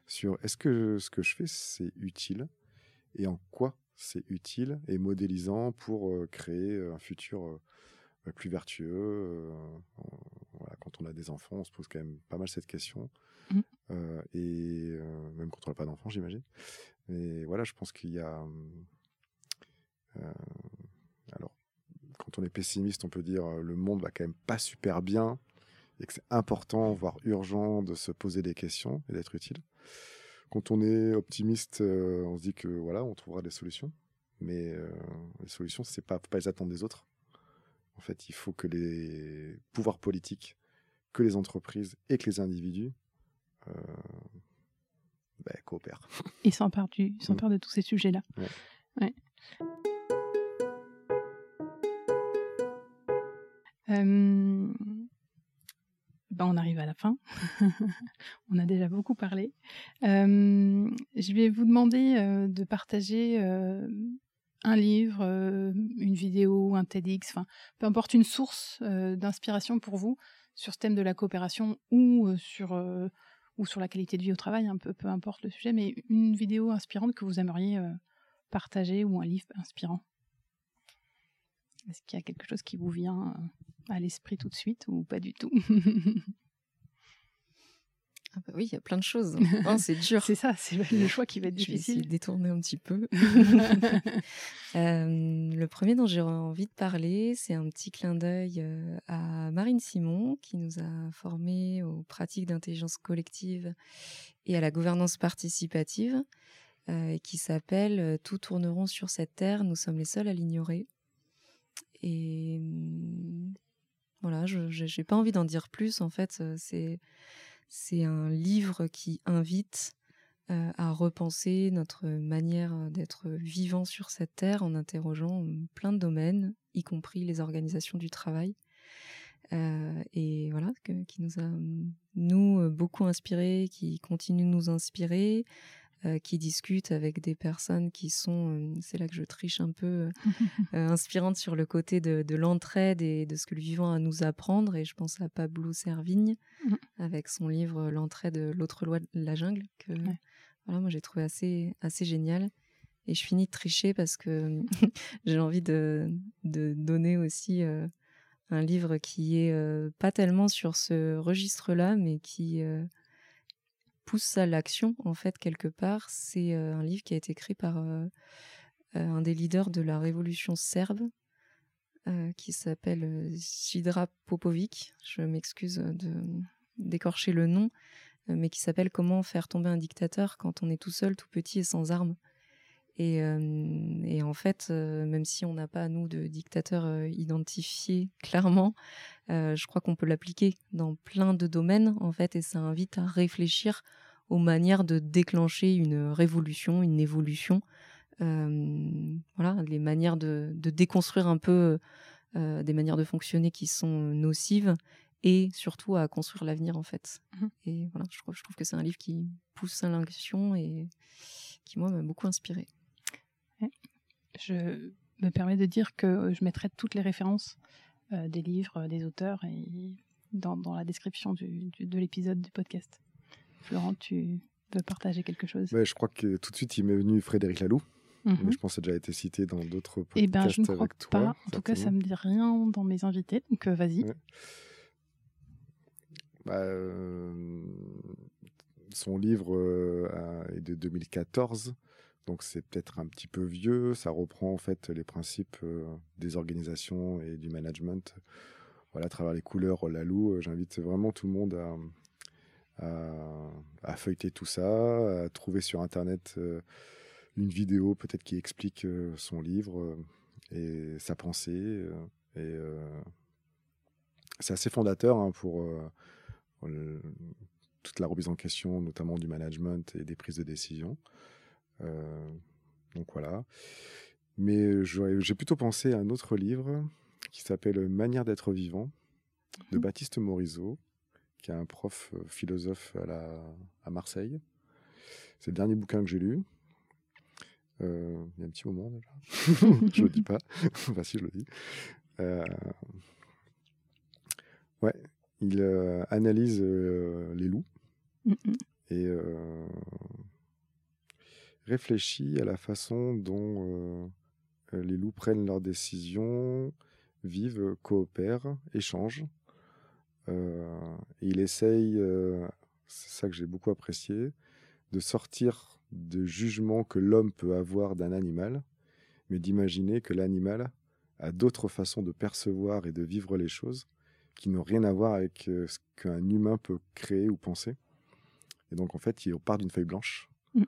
sur est-ce que ce que je fais c'est utile et en quoi c'est utile et modélisant pour créer un futur plus vertueux. voilà, quand on a des enfants, on se pose quand même pas mal cette question. Mmh. et même quand on n'a pas d'enfants, j'imagine. Mais voilà, je pense qu'il y a. Euh, alors, quand on est pessimiste, on peut dire euh, le monde va quand même pas super bien et que c'est important, voire urgent, de se poser des questions et d'être utile. Quand on est optimiste, euh, on se dit que voilà, on trouvera des solutions. Mais les solutions, c'est pas, faut pas les attendre des autres. En fait, il faut que les pouvoirs politiques, que les entreprises et que les individus bah, coopèrent. Ils s'emparent, du, mm. de tous ces sujets-là. Ouais. Euh, ben on arrive à la fin. on a déjà beaucoup parlé. Euh, je vais vous demander euh, de partager un livre, une vidéo, un TEDx, peu importe une source d'inspiration pour vous sur ce thème de la coopération ou sur la qualité de vie au travail, un peu, importe le sujet, mais une vidéo inspirante que vous aimeriez euh, partager ou un livre inspirant Est-ce qu'il y a quelque chose qui vous vient euh, à l'esprit tout de suite ou pas du tout? Ah bah oui, il y a plein de choses. c'est dur. c'est ça, c'est le choix qui va être difficile. Je vais essayer de détourner un petit peu. Euh, le premier dont j'ai envie de parler, c'est un petit clin d'œil euh, à Marine Simon, qui nous a formés aux pratiques d'intelligence collective et à la gouvernance participative, euh, qui s'appelle Tout tourneront sur cette terre, nous sommes les seuls à l'ignorer. Et hum, voilà, je n'ai pas envie d'en dire plus. En fait, c'est c'est un livre qui invite euh, à repenser notre manière d'être vivant sur cette terre en interrogeant plein de domaines, y compris les organisations du travail. Euh, et voilà, qui nous a, nous, beaucoup inspiré, qui continue de nous inspirer, euh, qui discutent avec des personnes qui sont, euh, c'est là que je triche un peu, euh, inspirantes sur le côté de, l'entraide et de ce que le vivant a à nous apprendre. Et je pense à Pablo Servigne mmh. avec son livre L'entraide, l'autre loi de la jungle, que voilà, moi j'ai trouvé assez, assez génial. Et je finis de tricher parce que j'ai envie de, de, donner aussi un livre qui est pas tellement sur ce registre-là, mais qui pousse à l'action, en fait, quelque part. C'est euh, un livre qui a été écrit par euh, euh, un des leaders de la révolution serbe, qui s'appelle Sidra Popovic. Je m'excuse de d'écorcher le nom, mais qui s'appelle Comment faire tomber un dictateur quand on est tout seul, tout petit et sans armes. Et, et en fait, même si on n'a pas, nous, de dictateur identifié clairement, je crois qu'on peut l'appliquer dans plein de domaines, en fait, et ça invite à réfléchir aux manières de déclencher une révolution, une évolution. voilà, les manières de, déconstruire un peu des manières de fonctionner qui sont nocives et surtout à construire l'avenir en fait. Mmh et voilà, je trouve, je trouve que c'est un livre qui pousse à l'action et qui moi m'a beaucoup inspiré. Je me permets de dire que je mettrai toutes les références des livres, des auteurs et dans, dans la description du, de l'épisode du podcast. Florent, tu veux partager quelque chose? Ouais, Je crois que tout de suite il m'est venu Frédéric Laloux. Mais mmh je pense que ça a déjà été cité dans d'autres podcasts. Eh ben, je ne crois pas. En tout cas, ça me dit rien dans mes invités. Donc, vas-y. Bah, son livre est de 2014, donc c'est peut-être un petit peu vieux. Ça reprend en fait les principes des organisations et du management. Voilà, à travers les couleurs Lalou, j'invite vraiment tout le monde à, feuilleter tout ça, à trouver sur internet une vidéo peut-être qui explique son livre et sa pensée. et c'est assez fondateur hein, pour toute la remise en question, notamment du management et des prises de décision. Euh, donc voilà. Mais j'ai plutôt pensé à un autre livre qui s'appelle Manière d'être vivant de mmh. Baptiste Morisot, qui est un prof euh, philosophe à, la, à Marseille. C'est le dernier bouquin que j'ai lu. Euh, il y a un petit moment déjà. je le dis pas. enfin, si, je le dis. ouais, il euh, analyse les loups mmh et réfléchit à la façon dont les loups prennent leurs décisions, vivent, coopèrent, échangent. il essaye, c'est ça que j'ai beaucoup apprécié, de sortir de jugement que l'homme peut avoir d'un animal, mais d'imaginer que l'animal a d'autres façons de percevoir et de vivre les choses qui n'ont rien à voir avec euh, ce qu'un humain peut créer ou penser. Et donc, en fait, il part d'une feuille blanche. Mm.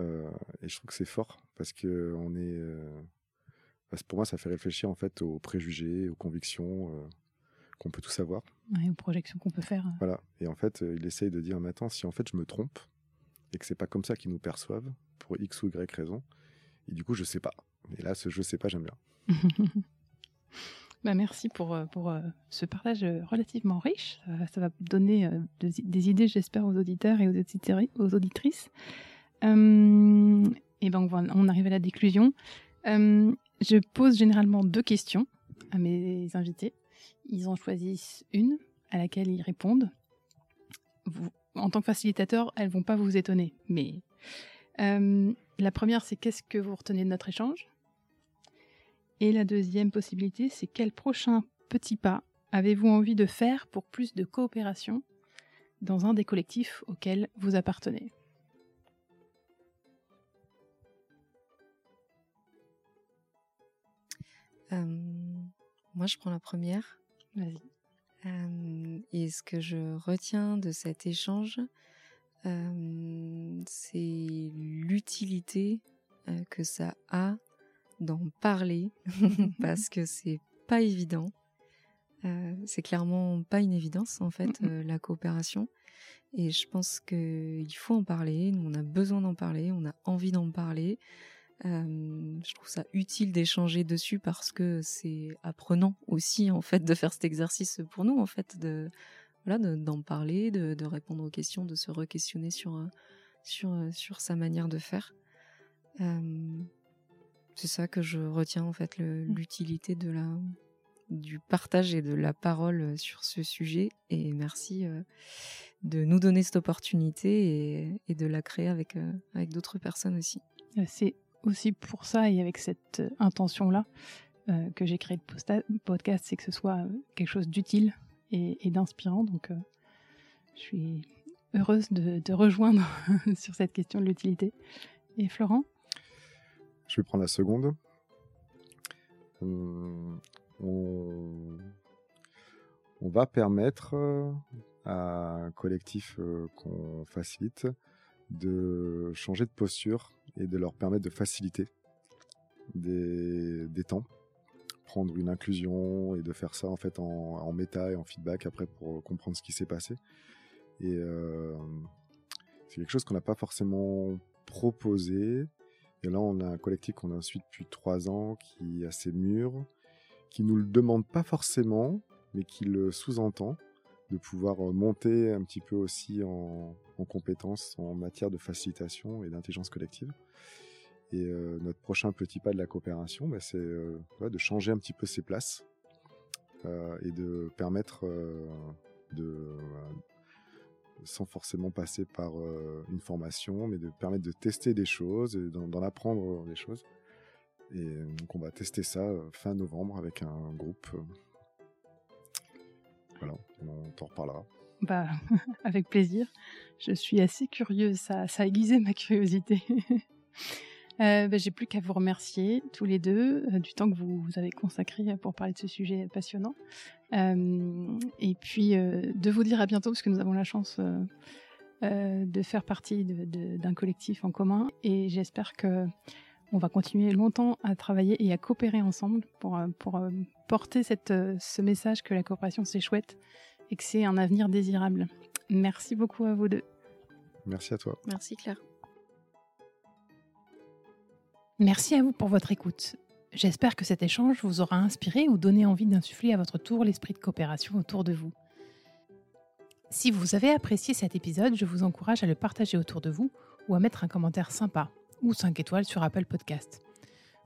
Euh, et je trouve que c'est fort parce que on est. Euh, pour moi, ça fait réfléchir en fait aux préjugés, aux convictions qu'on peut tous avoir. et aux projections qu'on peut faire. Voilà. Et en fait, il essaye de dire maintenant, si en fait je me trompe et que c'est pas comme ça qu'ils nous perçoivent pour X ou Y raison, et du coup, je sais pas. Et là, ce je sais pas, j'aime bien. Bah, merci pour, euh, pour euh, ce partage euh, relativement riche. Ça, va donner des idées, j'espère, aux auditeurs et aux, auditrices. Et ben on, arrive à la déclusion. je pose généralement deux questions à mes invités. Ils en choisissent une à laquelle ils répondent. En tant que facilitateur, elles vont pas vous étonner. Mais la première, c'est qu'est-ce que vous retenez de notre échange? Et la deuxième possibilité, c'est quel prochain petit pas avez-vous envie de faire pour plus de coopération dans un des collectifs auxquels vous appartenez? Moi, je prends la première. Vas-y. Et ce que je retiens de cet échange, c'est l'utilité que ça a d'en parler parce que c'est pas évident. Euh, c'est clairement pas une évidence en fait euh, la coopération et je pense qu'il faut en parler. Nous on a besoin d'en parler, on a envie d'en parler. Euh, je trouve ça utile d'échanger dessus parce que c'est apprenant aussi en fait de faire cet exercice pour nous en fait de voilà d'en parler, de, de, répondre aux questions, de se re-questionner sur sur sur sa manière de faire. C'est ça que je retiens en fait, mmh. l'utilité de la du partage et de la parole euh, sur ce sujet. Et merci euh, de nous donner cette opportunité et, de la créer avec, euh, avec d'autres personnes aussi. C'est aussi pour ça et avec cette intention-là que j'ai créé le podcast, c'est que ce soit quelque chose d'utile et, d'inspirant. Donc, je suis heureuse de, de rejoindre sur cette question de l'utilité. Et Florent? Je vais prendre la seconde. Euh, on, va permettre à un collectif euh, qu'on facilite de changer de posture et de leur permettre de faciliter des, temps, prendre une inclusion et de faire ça en fait en, méta et en feedback après pour comprendre ce qui s'est passé. Et euh, C'est quelque chose qu'on n'a pas forcément proposé. Et là, on a un collectif qu'on a suit depuis trois ans, qui est assez mûr, qui nous le demande pas forcément, mais qui le sous-entend, de pouvoir monter un petit peu aussi en, en compétences en matière de facilitation et d'intelligence collective. Et euh, notre prochain petit pas de la coopération, bah, c'est euh, de changer un petit peu ses places euh, et de permettre euh, de, sans forcément passer par euh, une formation, mais de permettre de tester des choses d'en apprendre des choses. Et donc on va tester ça euh, fin novembre avec un groupe. Euh. Voilà, on t'en reparlera. Bah, avec plaisir. Je suis assez curieuse, ça, ça a aiguisé ma curiosité. Euh, bah, J'ai plus qu'à vous remercier tous les deux euh, du temps que vous, avez consacré pour parler de ce sujet passionnant. Euh, et puis euh, de vous dire à bientôt parce que nous avons la chance euh, euh, de faire partie d'un collectif en commun et j'espère que on va continuer longtemps à travailler et à coopérer ensemble pour, euh, pour euh, porter cette, euh, ce message que la coopération c'est chouette et que c'est un avenir désirable. Merci beaucoup à vous deux. Merci à toi. Merci Claire. Merci à vous pour votre écoute. J'espère que cet échange vous aura inspiré ou donné envie d'insuffler à votre tour l'esprit de coopération autour de vous. Si vous avez apprécié cet épisode, je vous encourage à le partager autour de vous ou à mettre un commentaire sympa ou 5 étoiles sur Apple Podcast.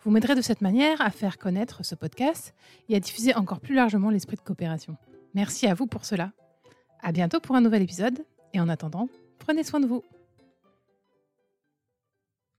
Vous m'aiderez de cette manière à faire connaître ce podcast et à diffuser encore plus largement l'esprit de coopération. Merci à vous pour cela. À bientôt pour un nouvel épisode et en attendant, prenez soin de vous.